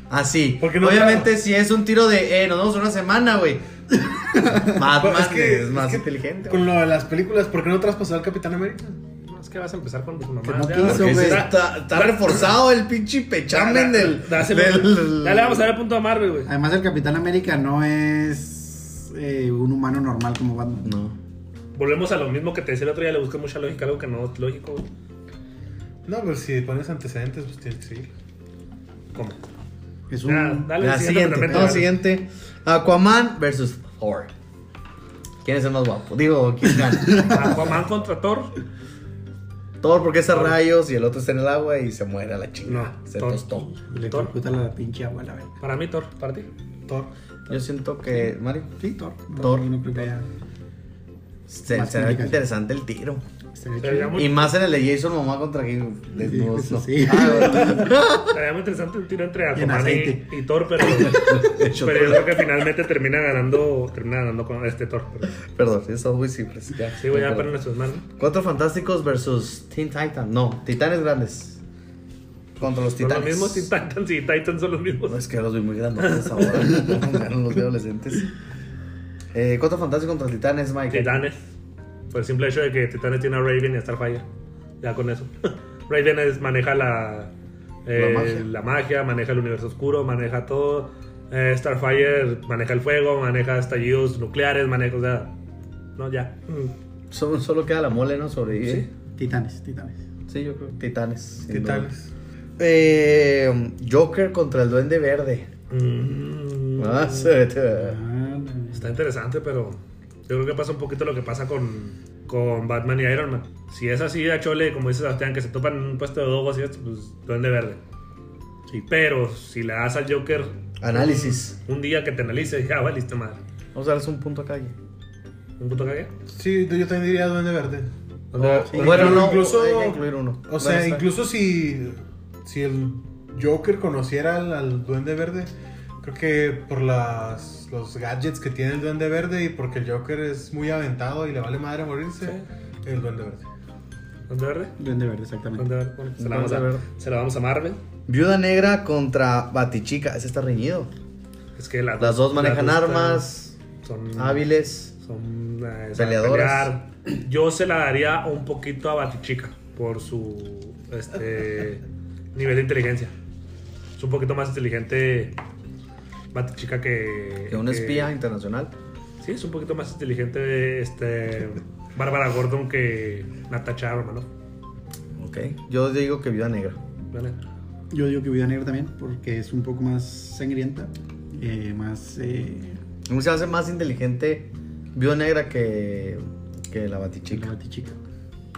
Así. ¿Por qué no Obviamente, si es un tiro de, eh, nos vamos una semana, güey. [LAUGHS] Batman Es que- es más es que inteligente. Con lo de las películas, ¿por qué no traspasó al Capitán América? No, es que vas a empezar con tus mamás. no quiso, Porque güey. está, está reforzado el pinche pechamen del. Dáselo. del- Dale, vamos a ver el punto a Marvel, güey. Además, el Capitán América no es eh, un humano normal como Batman. No. Volvemos a lo mismo que te decía el otro día, le busqué mucha lógica, algo que no es lógico, güey. No, pues si pones antecedentes, pues tienes que seguir. ¿Cómo? Es Ya, un. dale, La siguiente, no. Aquaman versus Thor. ¿Quién es el más guapo? Digo, ¿quién gana? [LAUGHS] Aquaman contra Thor. Thor porque es a rayos y el otro está en el agua y se muere a la chingada. No, se Thor. tostó. Le Thor. la pinche agua, la verdad. Para mí, Thor, para ti. Thor. Yo siento que. Mario. Sí, Thor. Thor. No. Se, será interesante el tiro. muy, Y más en el de Jason Mamá contra King. Ah, bueno. sería muy interesante un tiro entre en Aquaman y, Thor, pero, [LAUGHS] pero yo creo que finalmente termina ganando, termina ganando con este Thor. pero- Perdón, sí, son muy simples. Ya, Sí, manos. Cuatro fantásticos versus Teen Titan. No, Titanes grandes. Contra los Son titanes. los mismos, Teen Titans y Titans son los mismos. No, es que los vi muy grandes ahora. [LAUGHS] los adolescentes. Eh, cuatro fantásticos contra titanes, Mike. Titanes. Por el simple hecho de que Titanes tiene a Raven y a Starfire. Ya con eso. [LAUGHS] Raven es, maneja la, eh, La magia. la magia, maneja el universo oscuro, maneja todo. Eh, Starfire maneja el fuego, maneja estallidos nucleares, maneja, o sea. No, ya. Mm. Solo, solo queda la mole, ¿no? Sobrevive. Sí. Titanes, titanes. Sí, yo creo. Titanes. Titanes. Eh, Joker contra el Duende Verde. Mm. Ah. Está interesante, pero yo creo que pasa un poquito lo que pasa con, con Batman y Iron Man. Si es así a Chole, como dice Sebastián, que se topan en un puesto de dogos y esto, pues duende verde. Sí. Pero si le das al Joker Análisis. un, un día que te analice, [LAUGHS] ya valiste madre. Vamos a darles un punto acá. ¿Un puto cague? Sí, yo también diría Duende Verde. O- Sí. bueno, no, Incluso- hay que incluir uno. O sea, incluso si, si el Joker conociera al, al Duende Verde, creo que por las, los gadgets que tiene el Duende Verde y porque el Joker es muy aventado y le vale madre morirse, el Duende Verde. ¿Duende verde? Duende verde, exactamente. ¿Duende verde? Bueno, se, la vamos a, verde. se la vamos a Marvel. Viuda Negra contra Batichica. Ese está reñido. Es que las, Las dos manejan las dos armas, Son hábiles. Son eh, Peleadoras. Yo se la daría un poquito a Batichica por su este [LAUGHS] nivel de inteligencia. Es un poquito más inteligente Batichica que. Que un espía internacional. Sí, es un poquito más inteligente este Bárbara Gordon que Natasha Romanoff. Ok. Yo digo que Viuda Negra. ¿vale? Yo digo que Viuda Negra también, porque es un poco más sangrienta, eh, más... Eh, se hace más inteligente Viuda Negra que, que la chica. Batichica. Batichica.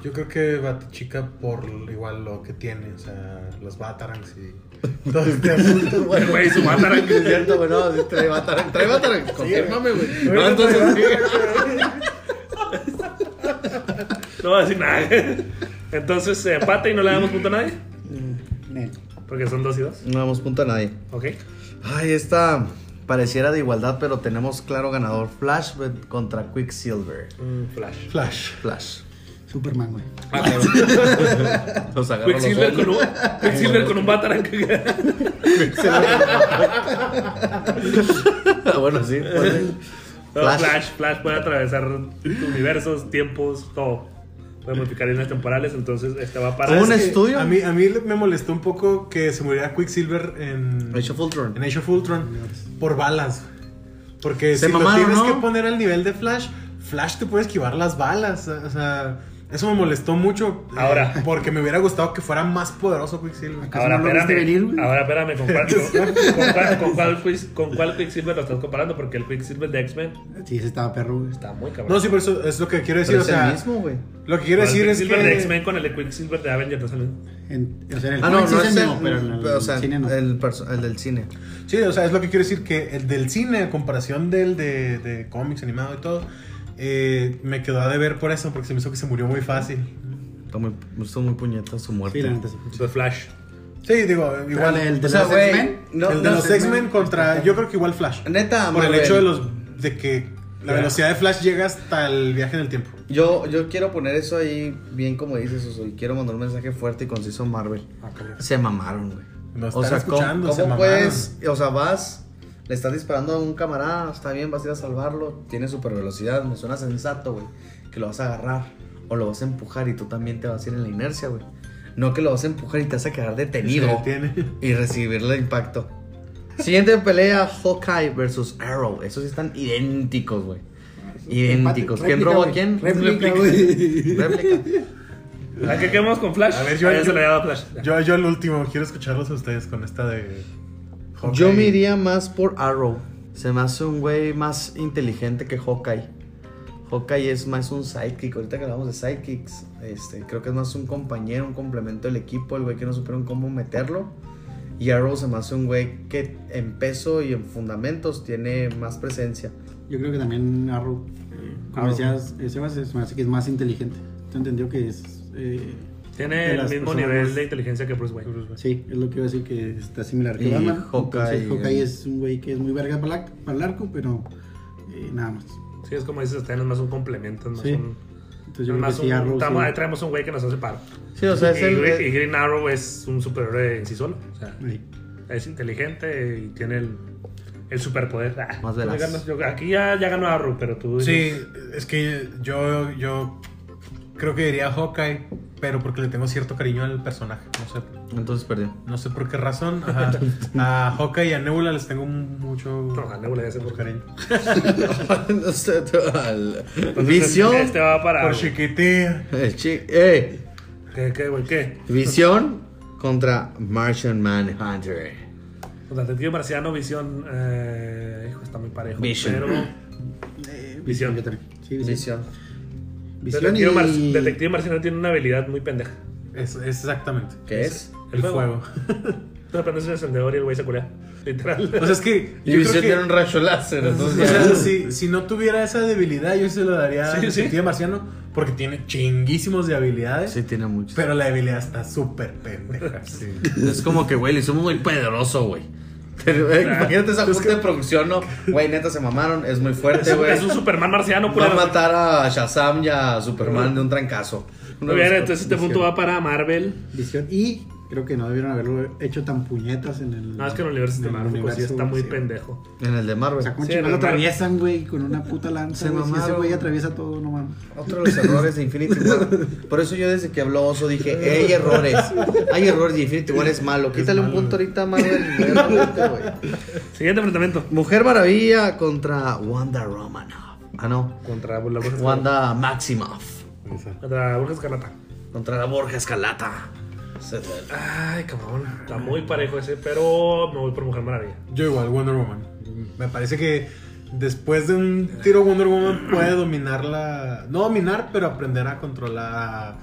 Yo creo que Batichica por igual lo que tiene, o sea, los Batarangs y todo este asunto. El güey, su Batarang. Es cierto, güey, no, sí, trae Batarang. Trae Batarang. Confírmame, güey. No, entonces, No voy a decir nada. Entonces se empata y no le damos punto a nadie. Nel. Porque son dos y dos. no damos punto a nadie. Ok. Ay, esta pareciera de igualdad, pero tenemos claro ganador. Flash contra Quicksilver. Mm, Flash. Flash. Flash. Superman, güey. [LAUGHS] Los agarro los Quicksilver con, un, Quicksilver con un Batarang. [LAUGHS] bueno, sí. pues. No, Flash. Flash. Flash, puede atravesar universos, tiempos, todo. Puede modificar líneas temporales, entonces este va para. ¿Cómo un estudio? A mí, a mí me molestó un poco que se muriera Quicksilver en Age of Ultron. en Age of Ultron por balas. Porque Se si mamaron, lo tienes ¿no? que poner al nivel de Flash, Flash te puede esquivar las balas. O sea, eso me molestó mucho. eh, Ahora. Porque me hubiera gustado que fuera más poderoso Quicksilver. ¿Acaso Ahora no espérame, venir, ahora espérame, ¿con cuál, con, con cuál, con cuál [LAUGHS] con cuál Quicksilver lo estás comparando? Porque el Quicksilver de X-Men Sí, ese estaba perro, güey. está muy cabrón. No, sí, por eso es lo que quiero decir. Pero o es sea, el mismo, güey. lo que quiero Pero el decir es Quicksilver de que. X-Men con el de Quicksilver de Avengers no el. En, o sea, en el Ah, no, sí no es el el, mismo, pero en el, o sea, cine no. el, el del cine. Sí, o sea, es lo que quiero decir que el del cine, a comparación del de, de cómics animado y todo, eh, me quedó a deber por eso, porque se me hizo que se murió muy fácil. Está muy, está muy puñeta su muerte. Sí, la neta sí. De Flash. Sí, digo, Igual el de o sea, los X-Men. no, el de no, los X-Men contra. Yo creo que igual Flash. Neta, Por el hecho de los. de que La velocidad de Flash llega hasta el viaje en el tiempo. Yo, yo quiero poner eso ahí bien como dices, Oso, y quiero mandar un mensaje fuerte y conciso a Marvel. Se mamaron, güey. O sea, ¿cómo, escuchando, cómo se puedes? O sea, vas, le estás disparando a un camarada, está bien, vas a ir a salvarlo, tiene super velocidad, me suena sensato, güey, que lo vas a agarrar o lo vas a empujar y tú también te vas a ir en la inercia, güey. No que lo vas a empujar y te vas a quedar detenido y recibir el impacto. Siguiente pelea, Hawkeye versus Arrow. Esos sí están idénticos, güey. Idénticos. ¿Quién robó a quién? Réplica, güey. Réplica. ¿A qué quedamos con Flash? A ver, yo- Ah, ya yo- se le Flash. Yo el último, quiero escucharlos a ustedes con esta de. Hawkeye. Yo me iría más por Arrow. Se me hace un güey más inteligente que Hawkeye. Hawkeye es más un sidekick. Ahorita que hablamos de sidekicks, este, creo que es más un compañero, un complemento del equipo. El güey que no supieron cómo meterlo. Y Arrow se me hace un güey que en peso y en fundamentos tiene más presencia. Yo creo que también Arrow, eh, como Arrow. decías, eh, es- me hace que es más inteligente. Te entendió que es. eh, Tiene de el las mismo nivel más- de inteligencia que Bruce Wayne. Sí, es lo que iba a decir que está similar que Y Batman. Hawkeye, Entonces, Hawkeye eh. es un güey que es muy verga para, la- para el arco, pero eh, nada más. Sí, es como dices, están es más un complemento. Es más Sí. un, Entonces yo más sí, un- Arrow. estamos- sí. ahí traemos un güey que nos hace paro. Sí, o sea, es y, el. Green- y Green Arrow es un superhéroe en sí solo. O sea, Ahí. es inteligente y tiene el, el superpoder. Ah, Más veraz. ganas- yo- aquí ya, ya ganó Arrow, pero tú. Sí, es que yo, yo creo que diría Hawkeye, pero porque le tengo cierto cariño al personaje. No sé, Entonces perdió. no sé por qué razón. [LAUGHS] Ajá. A Hawkeye y a Nebula les tengo mucho, No, a Nebula ya sé por cariño. [LAUGHS] No sé, tú, al- Entonces, Visión. Este va para. Por chiquitilla. Eh, eh, ¿Qué, qué, güey? ¿Qué? Visión contra Martian Manhunter. O sea, Detective Marciano, Visión. Eh, hijo, está muy parejo. Vision. Pero. Eh, [CLEARS THROAT] Visión. yo también. Sí, visión. Visión. Visión Detective, y... Mar- Detective Marciano tiene una habilidad muy pendeja. Es, es exactamente. ¿Qué es? El fuego. De repente es un encendedor y el güey se culea. Literal. O sea, es que. Y yo Visión que- tiene un rayo láser. O Entonces sea, ya- si, si no tuviera esa debilidad, yo se lo daría Sí, a sí. Detective Marciano porque tiene chinguísimos de habilidades. Sí, tiene mucho. Pero la debilidad está súper pendeja. [LAUGHS] Sí. Es como que, güey, le hicimos muy poderoso, güey. [LAUGHS] Pero, eh, Imagínate esa junta de producción, ¿no? Güey, neta se mamaron, es muy fuerte, güey. es un Superman marciano, Va a matar a Shazam y a Superman de un trancazo. Muy bien, entonces este punto va para Marvel. Visión. Y creo que no debieron haberlo hecho tan puñetas en el. No, es que en el universo en el cinematográfico sí está muy sí. pendejo. En el de Marvel. O sea, como Sí, chingados lo atraviesan, güey, con una puta lanza. Se güey. Ese atraviesa todo, no mames. Otro de los errores de Infinity War. Por eso yo desde que habló Oso dije, "Eh, hay errores. Hay errores y Infinity War es malo. Quítale un punto ahorita a Marvel. Siguiente enfrentamiento. Mujer Maravilla contra Wanda Romanoff. Ah, no. Contra la Escarlata. Wanda Maximoff. Contra la Bruja Escarlata. Contra la Borja Escalata. Ay, cabrón. Está muy parejo ese, pero me voy por Mujer Maravilla. Yo igual, Wonder Woman. Me parece que después de un tiro Wonder Woman puede dominarla. No dominar, pero aprender a controlar. A,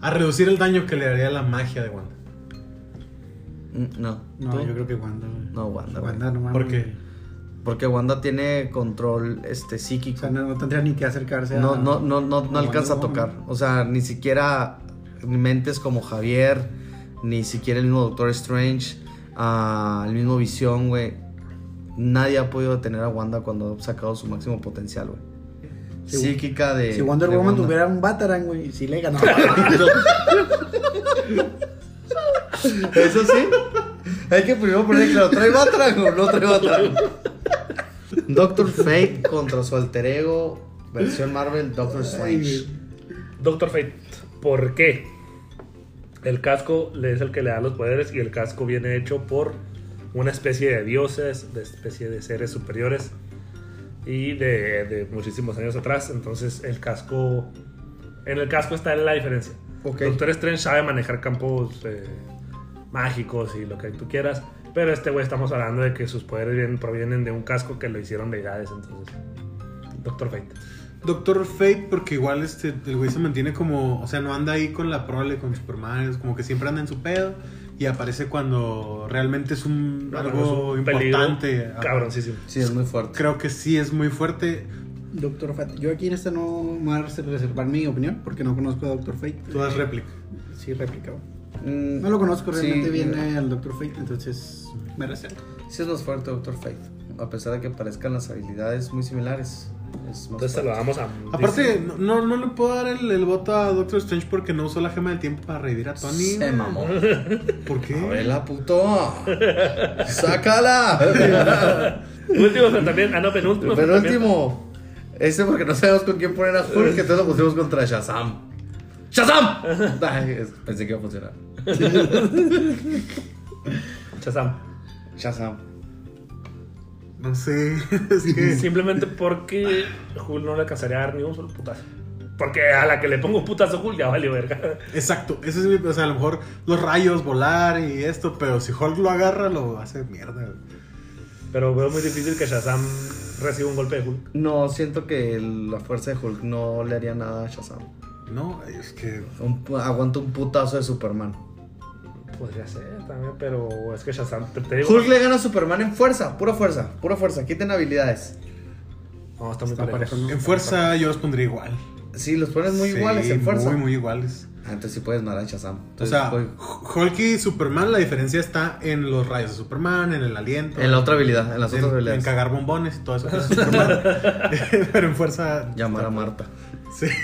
a reducir el daño que le haría la magia de Wanda. Mm, No. No, ¿Tú? yo creo que Wanda. No, Wanda. Wanda, no mames. ¿Por qué? Porque Wanda tiene control este O psíquico. sea, no, no tendría ni que acercarse a. No, no, no, no, no alcanza a tocar. Woman. O sea, ni siquiera mentes como Javier, ni siquiera el mismo Doctor Strange, ah, el mismo Visión, güey. Nadie ha podido detener a Wanda cuando ha sacado su máximo potencial, güey. Si- Psíquica de. Si Wonder de Woman Wanda. tuviera un Batarang, güey, si le ganó. [LAUGHS] Eso sí. Hay que primero poner claro, ¿trae Batarang o no trae Batarang? Doctor Fate contra su alter ego, versión Marvel, Doctor Strange. Doctor Fate. ¿Por qué? El casco es el que le da los poderes y el casco viene hecho por una especie de dioses, de especie de seres superiores y de, de muchísimos años atrás. Entonces el casco, en el casco está la diferencia. Ok. Doctor Strange sabe manejar campos eh, mágicos y lo que tú quieras, pero este güey estamos hablando de que sus poderes vienen- provienen de un casco que lo hicieron deidades. Entonces, Doctor Fate. Doctor Fate, porque igual este, el güey se mantiene como. O sea, no anda ahí con la prole, con Superman. Es como que siempre anda en su pedo. Y aparece cuando realmente es un No, algo es un importante. Cabroncísimo. Sí, es muy fuerte. Creo que sí es muy fuerte. Doctor Fate. Yo aquí en esta no me voy a reservar mi opinión porque no conozco a Doctor Fate. Tú das réplica. Sí, réplica. Mm, No lo conozco sí, realmente bien mira. eh, al Doctor Fate, entonces me reservo. Sí es más fuerte Doctor Fate, a pesar de que parezcan las habilidades muy similares. Es más Entonces se lo damos a. Aparte, no, no, le puedo dar el, el voto a Doctor Strange porque no usó la gema del tiempo para revivir a Tony. Se mamó. [LAUGHS] ¿Por qué? Abela, puto. Sácala. [LAUGHS] Último, pero también. Ah, no, penúltimo. Penúltimo. Este porque no sabemos con quién poner a Hulk, entonces lo pusimos contra Shazam. ¡Shazam! Ay, pensé que iba a funcionar. [LAUGHS] Shazam. Shazam. No sé. [LAUGHS] Es que. Simplemente porque Hulk no le alcanzaría a dar ni un solo putazo. Porque a la que le pongo putazo a Hulk ya valió verga. [LAUGHS] Exacto. Ese es mi. O sea, a lo mejor los rayos, volar y esto. Pero si Hulk lo agarra, lo hace mierda. güey. Pero veo muy difícil que Shazam reciba un golpe de Hulk. No, siento que la fuerza de Hulk no le haría nada a Shazam. No, es que. Un aguanta un putazo de Superman. Podría ser también, pero es que Shazam. Te, te digo. Hulk le gana a Superman en fuerza, pura fuerza, pura fuerza. Quiten habilidades. No, está muy Está parejo. En fuerza yo los pondría igual. Sí, los pones muy Sí, iguales en fuerza. Muy, muy iguales. Ah, entonces sí puedes matar a Shazam. O Entonces, sea, voy- Hulk y Superman, la diferencia está en los rayos de Superman, en el aliento. en la otra habilidad, en las en, otras en habilidades. cagar bombones y todo eso. [LAUGHS] Pero en fuerza. Llamar a Marta. Sí. [LAUGHS]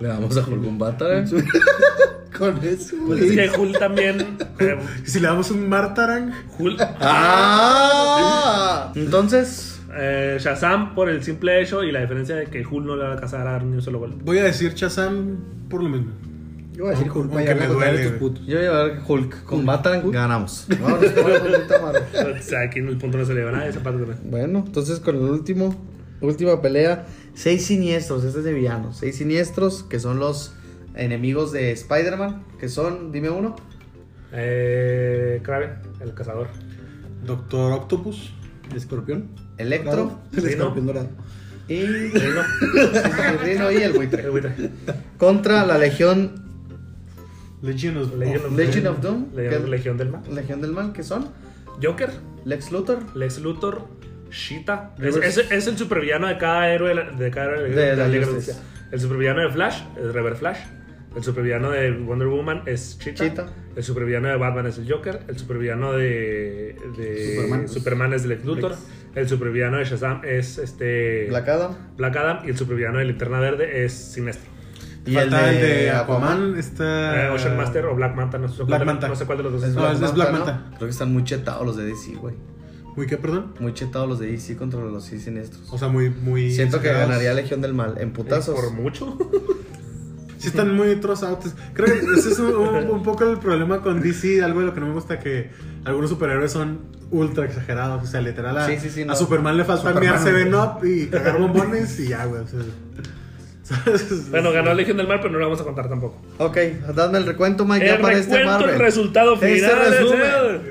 Le damos a Hulk un Batarang. [LAUGHS] Con eso. Pues es que Hulk también. [LAUGHS] eh, Y si le damos un Martarang. Hulk. ¡Ah! Entonces, eh, Shazam por el simple hecho y la diferencia de que Hulk no le va a alcanzar a dar ni un solo golpe. Voy a decir Shazam por lo mismo. Yo voy a decir Hulk me duele, güey. putos. yo voy a ver Hulk. Con Batarang ganamos. [LAUGHS] Vámonos con la puta madre. O sea, aquí en el punto no se le va a nadie, esa parte también. Bueno, entonces con el último, última pelea, seis siniestros, este es de villanos, seis siniestros que son los enemigos de Spider-Man, que son, dime uno, Eh, Kraven, el cazador. Doctor Octopus. El escorpión. Electro El Rino. escorpión dorado. y Rino, [LAUGHS] el Rino y el el buitre. buitre. Contra la Legión, Legion of, Legion of, Legion of Doom. Legión del Mal. Legión del Mal, que son Joker, Lex Luthor, Lex Luthor, Sheeta. Es, es- es el supervillano de cada héroe de la- de cada héroe De la Liga de Justice. Justicia. El supervillano de Flash es Rever Flash. El supervillano de Wonder Woman es Cheetah. Cheetah. El supervillano de Batman es el Joker. El supervillano de, de Superman. Superman, es Lex Luthor. Lex. El supervillano de Shazam es este Black Adam Black Adam. Y el supervillano de Linterna Verde es Sinestro. y Falta el de Aquaman. Está. Eh, Ocean Master o Black Manta. No sé, Black cuál, de- Manta. no sé cuál de los dos es. No, es- Black ¿no? Manta. Creo que están muy chetados los de DC, güey. Muy qué, perdón. Muy chetados los de DC contra los seis siniestros. O sea, muy. muy Siento que ganaría Legión del Mal en putazos. Por mucho. [LAUGHS] Sí, están muy trozados. Creo que ese es un, un- un poco el problema con DC. Algo de lo que no me gusta que algunos superhéroes son ultra exagerados. O sea, literal a, Sí, sí, sí. Superman le falta Superman. mirar Seven Up y cagar bombones y ya, güey. o sea. [LAUGHS] Bueno, ganó Legión del Mal, pero no lo vamos a contar tampoco. Ok, dadme el recuento, Mike, ya para este Marvel. el resultado Este final. resumen.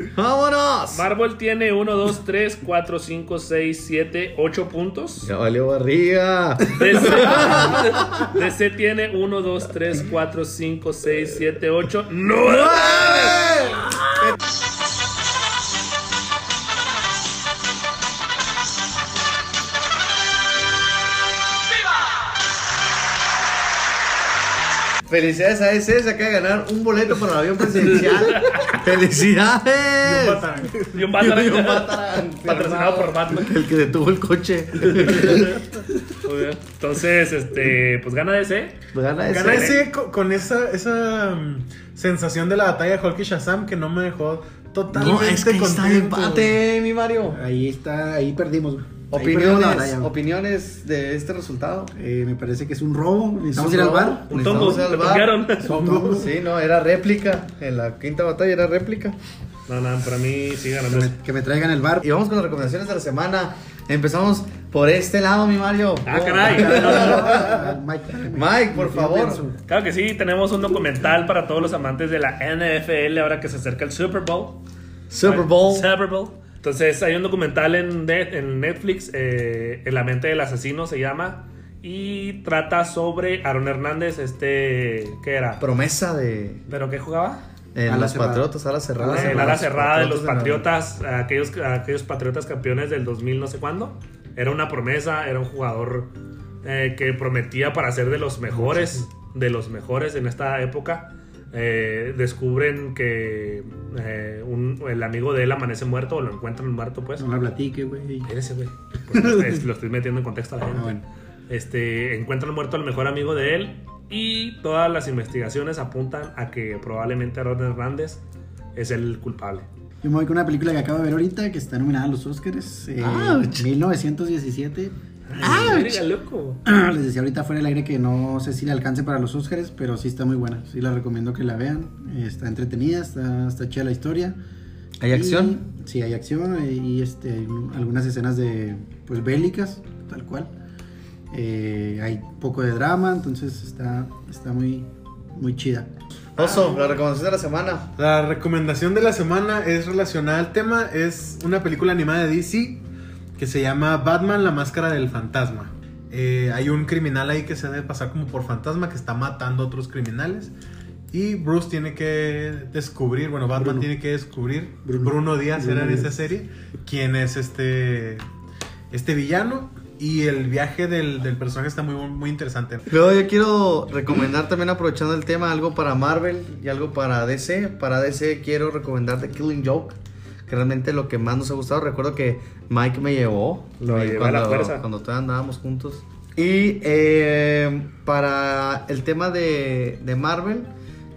es- [LAUGHS] ¡Vámonos! Marvel tiene 1, 2, 3, 4, 5, 6, 7, 8 puntos. Ya valió barriga. DC, [LAUGHS] DC tiene 1, 2, 3, 4, 5, 6, 7, 8, 9. Felicidades a ese, se acaba de ganar un boleto para el avión presidencial. [LAUGHS] ¡Felicidades! Y un Batman. Y un Batarang, Patrocinado por Batman. El que detuvo el coche. Muy bien. Entonces, este, pues gana DC. Gana ese. Gana ese co- con esa, esa mm, sensación de la batalla de Hulk y Shazam que no me dejó totalmente No, es que ahí está el empate, mi Mario. Ahí está, ahí perdimos. Opiniones, opiniones de este resultado. Eh, me parece que es un robo. Necesitamos Es ir al bar. Un tongo. Tongos. Sí, no, era réplica. En la quinta batalla era réplica. No, no, para mí sí Que ganando. me, que me traigan el bar. Y vamos con las recomendaciones de la semana. Empezamos por este lado, mi Mario. Ah, caray. [LAUGHS] [LAUGHS] Mike, Mike, por favor. Claro que sí, tenemos un documental para todos los amantes de la NFL ahora que se acerca el Super Bowl. Super Bowl. Super Bowl. Entonces hay un documental en, net- en Netflix, eh, En la mente del asesino se llama, y trata sobre Aaron Hernández, este, ¿qué era? Promesa de. ¿Pero qué jugaba? En Ala los cerrada. Patriotas, ala cerrada. En ala cerrada de los Patriotas, aquellos, aquellos Patriotas campeones del 2000 no sé cuándo. Era una promesa, era un jugador eh, que prometía para ser de los mejores, de los mejores en esta época. Eh, descubren que eh, un- el amigo de él amanece muerto o lo encuentran muerto, pues. No la platique, güey. Ese, güey. Pues, es- lo estoy metiendo en contexto a la gente. Ah, bueno. Este, encuentran muerto al mejor amigo de él y todas las investigaciones apuntan a que probablemente Ron Hernández es el culpable. Yo me voy con una película que acabo de ver ahorita que está nominada a los Oscars. eh, Ouch. 1917. ¡Ah! Verga, loco! [CLEARS THROAT] Les decía ahorita fuera del aire que no sé si le alcance para los Oscars, pero sí está muy buena. Sí la recomiendo que la vean. Está entretenida, está, está chida la historia. ¿Hay Y- acción? sí, hay acción y este, hay algunas escenas de pues bélicas, tal cual. Eh, hay poco de drama, entonces está, está muy, muy chida. Oso, la recomendación de la semana. La recomendación de la semana es relacionada al tema. Es una película animada de DC que se llama Batman, la máscara del fantasma. Eh, hay un criminal ahí que se debe pasar como por fantasma que está matando a otros criminales. Y Bruce tiene que descubrir, bueno, Batman Bruno. tiene que descubrir, Bruno. Bruno, Díaz Bruno era en esa serie, quién es este, este villano. Y el viaje del, del personaje está muy, muy interesante. Luego yo quiero recomendar también aprovechando el tema algo para Marvel y algo para DC. Para DC quiero recomendar The Killing Joke, que realmente lo que más nos ha gustado. Recuerdo que Mike me llevó Lo llevé a la fuerza. cuando todavía andábamos juntos. Y eh, para el tema de, de Marvel,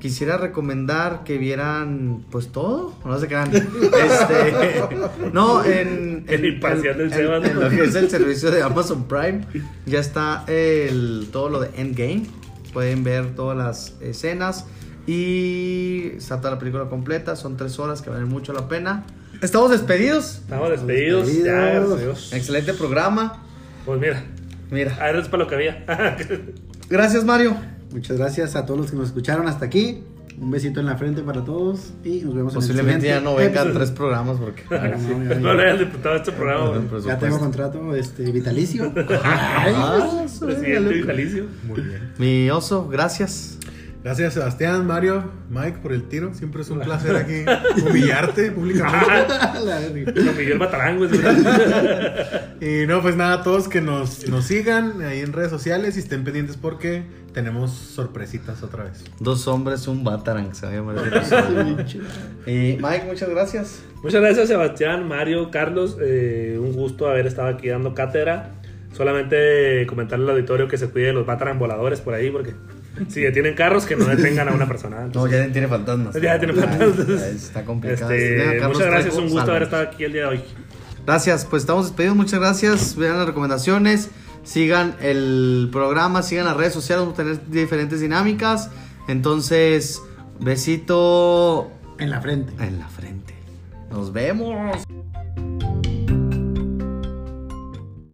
quisiera recomendar que vieran pues todo, no se crean. [LAUGHS] Este, no, en, El en- imparcial del en- Sebas. en lo que es el servicio de Amazon Prime, ya está el, todo lo de Endgame. Pueden ver todas las escenas y está toda la película completa. Son tres horas que valen mucho la pena. Estamos despedidos. Estamos despedidos. Ya, gracias a Dios. Excelente programa. Pues mira, Mira, a ver, es para lo que había. [LAUGHS] gracias Mario. Muchas gracias a todos los que nos escucharon hasta aquí. Un besito en la frente para todos y nos vemos Posiblemente en ya el no siguiente vengan episodio. tres programas porque. Ah, no, ya- no le hayan diputado este programa, Ya tengo contrato este, vitalicio. [LAUGHS] Ay, Ah, eso, Presidente loco. vitalicio. Muy bien. Mi oso, gracias. Gracias Sebastián, Mario, Mike por el tiro. Siempre es un placer aquí [LAUGHS] humillarte públicamente. Con Miguel Batarán, güey. Y no, pues nada, todos que nos, nos sigan ahí en redes sociales y estén pendientes porque tenemos sorpresitas otra vez. Dos hombres, un Batarang, se va a llamar el [LAUGHS] episodio. Y Mike, muchas gracias. Muchas gracias, Sebastián, Mario, Carlos. eh, un gusto haber estado aquí dando cátedra. Solamente comentarle al auditorio que se cuide de los Batarán voladores por ahí, porque si detienen carros, que no detengan a una persona. [LAUGHS] No, Entonces, ya tiene fantasmas. Ya tiene Ay, fantasmas. Está complicado. este, Si Carlos muchas gracias, un gusto haber estado aquí el día de hoy. Gracias, pues estamos despedidos. Muchas gracias. Vean las recomendaciones. Sigan el programa, sigan las redes sociales. Vamos a tener diferentes dinámicas. Entonces, besito En la frente. en la frente. Nos vemos.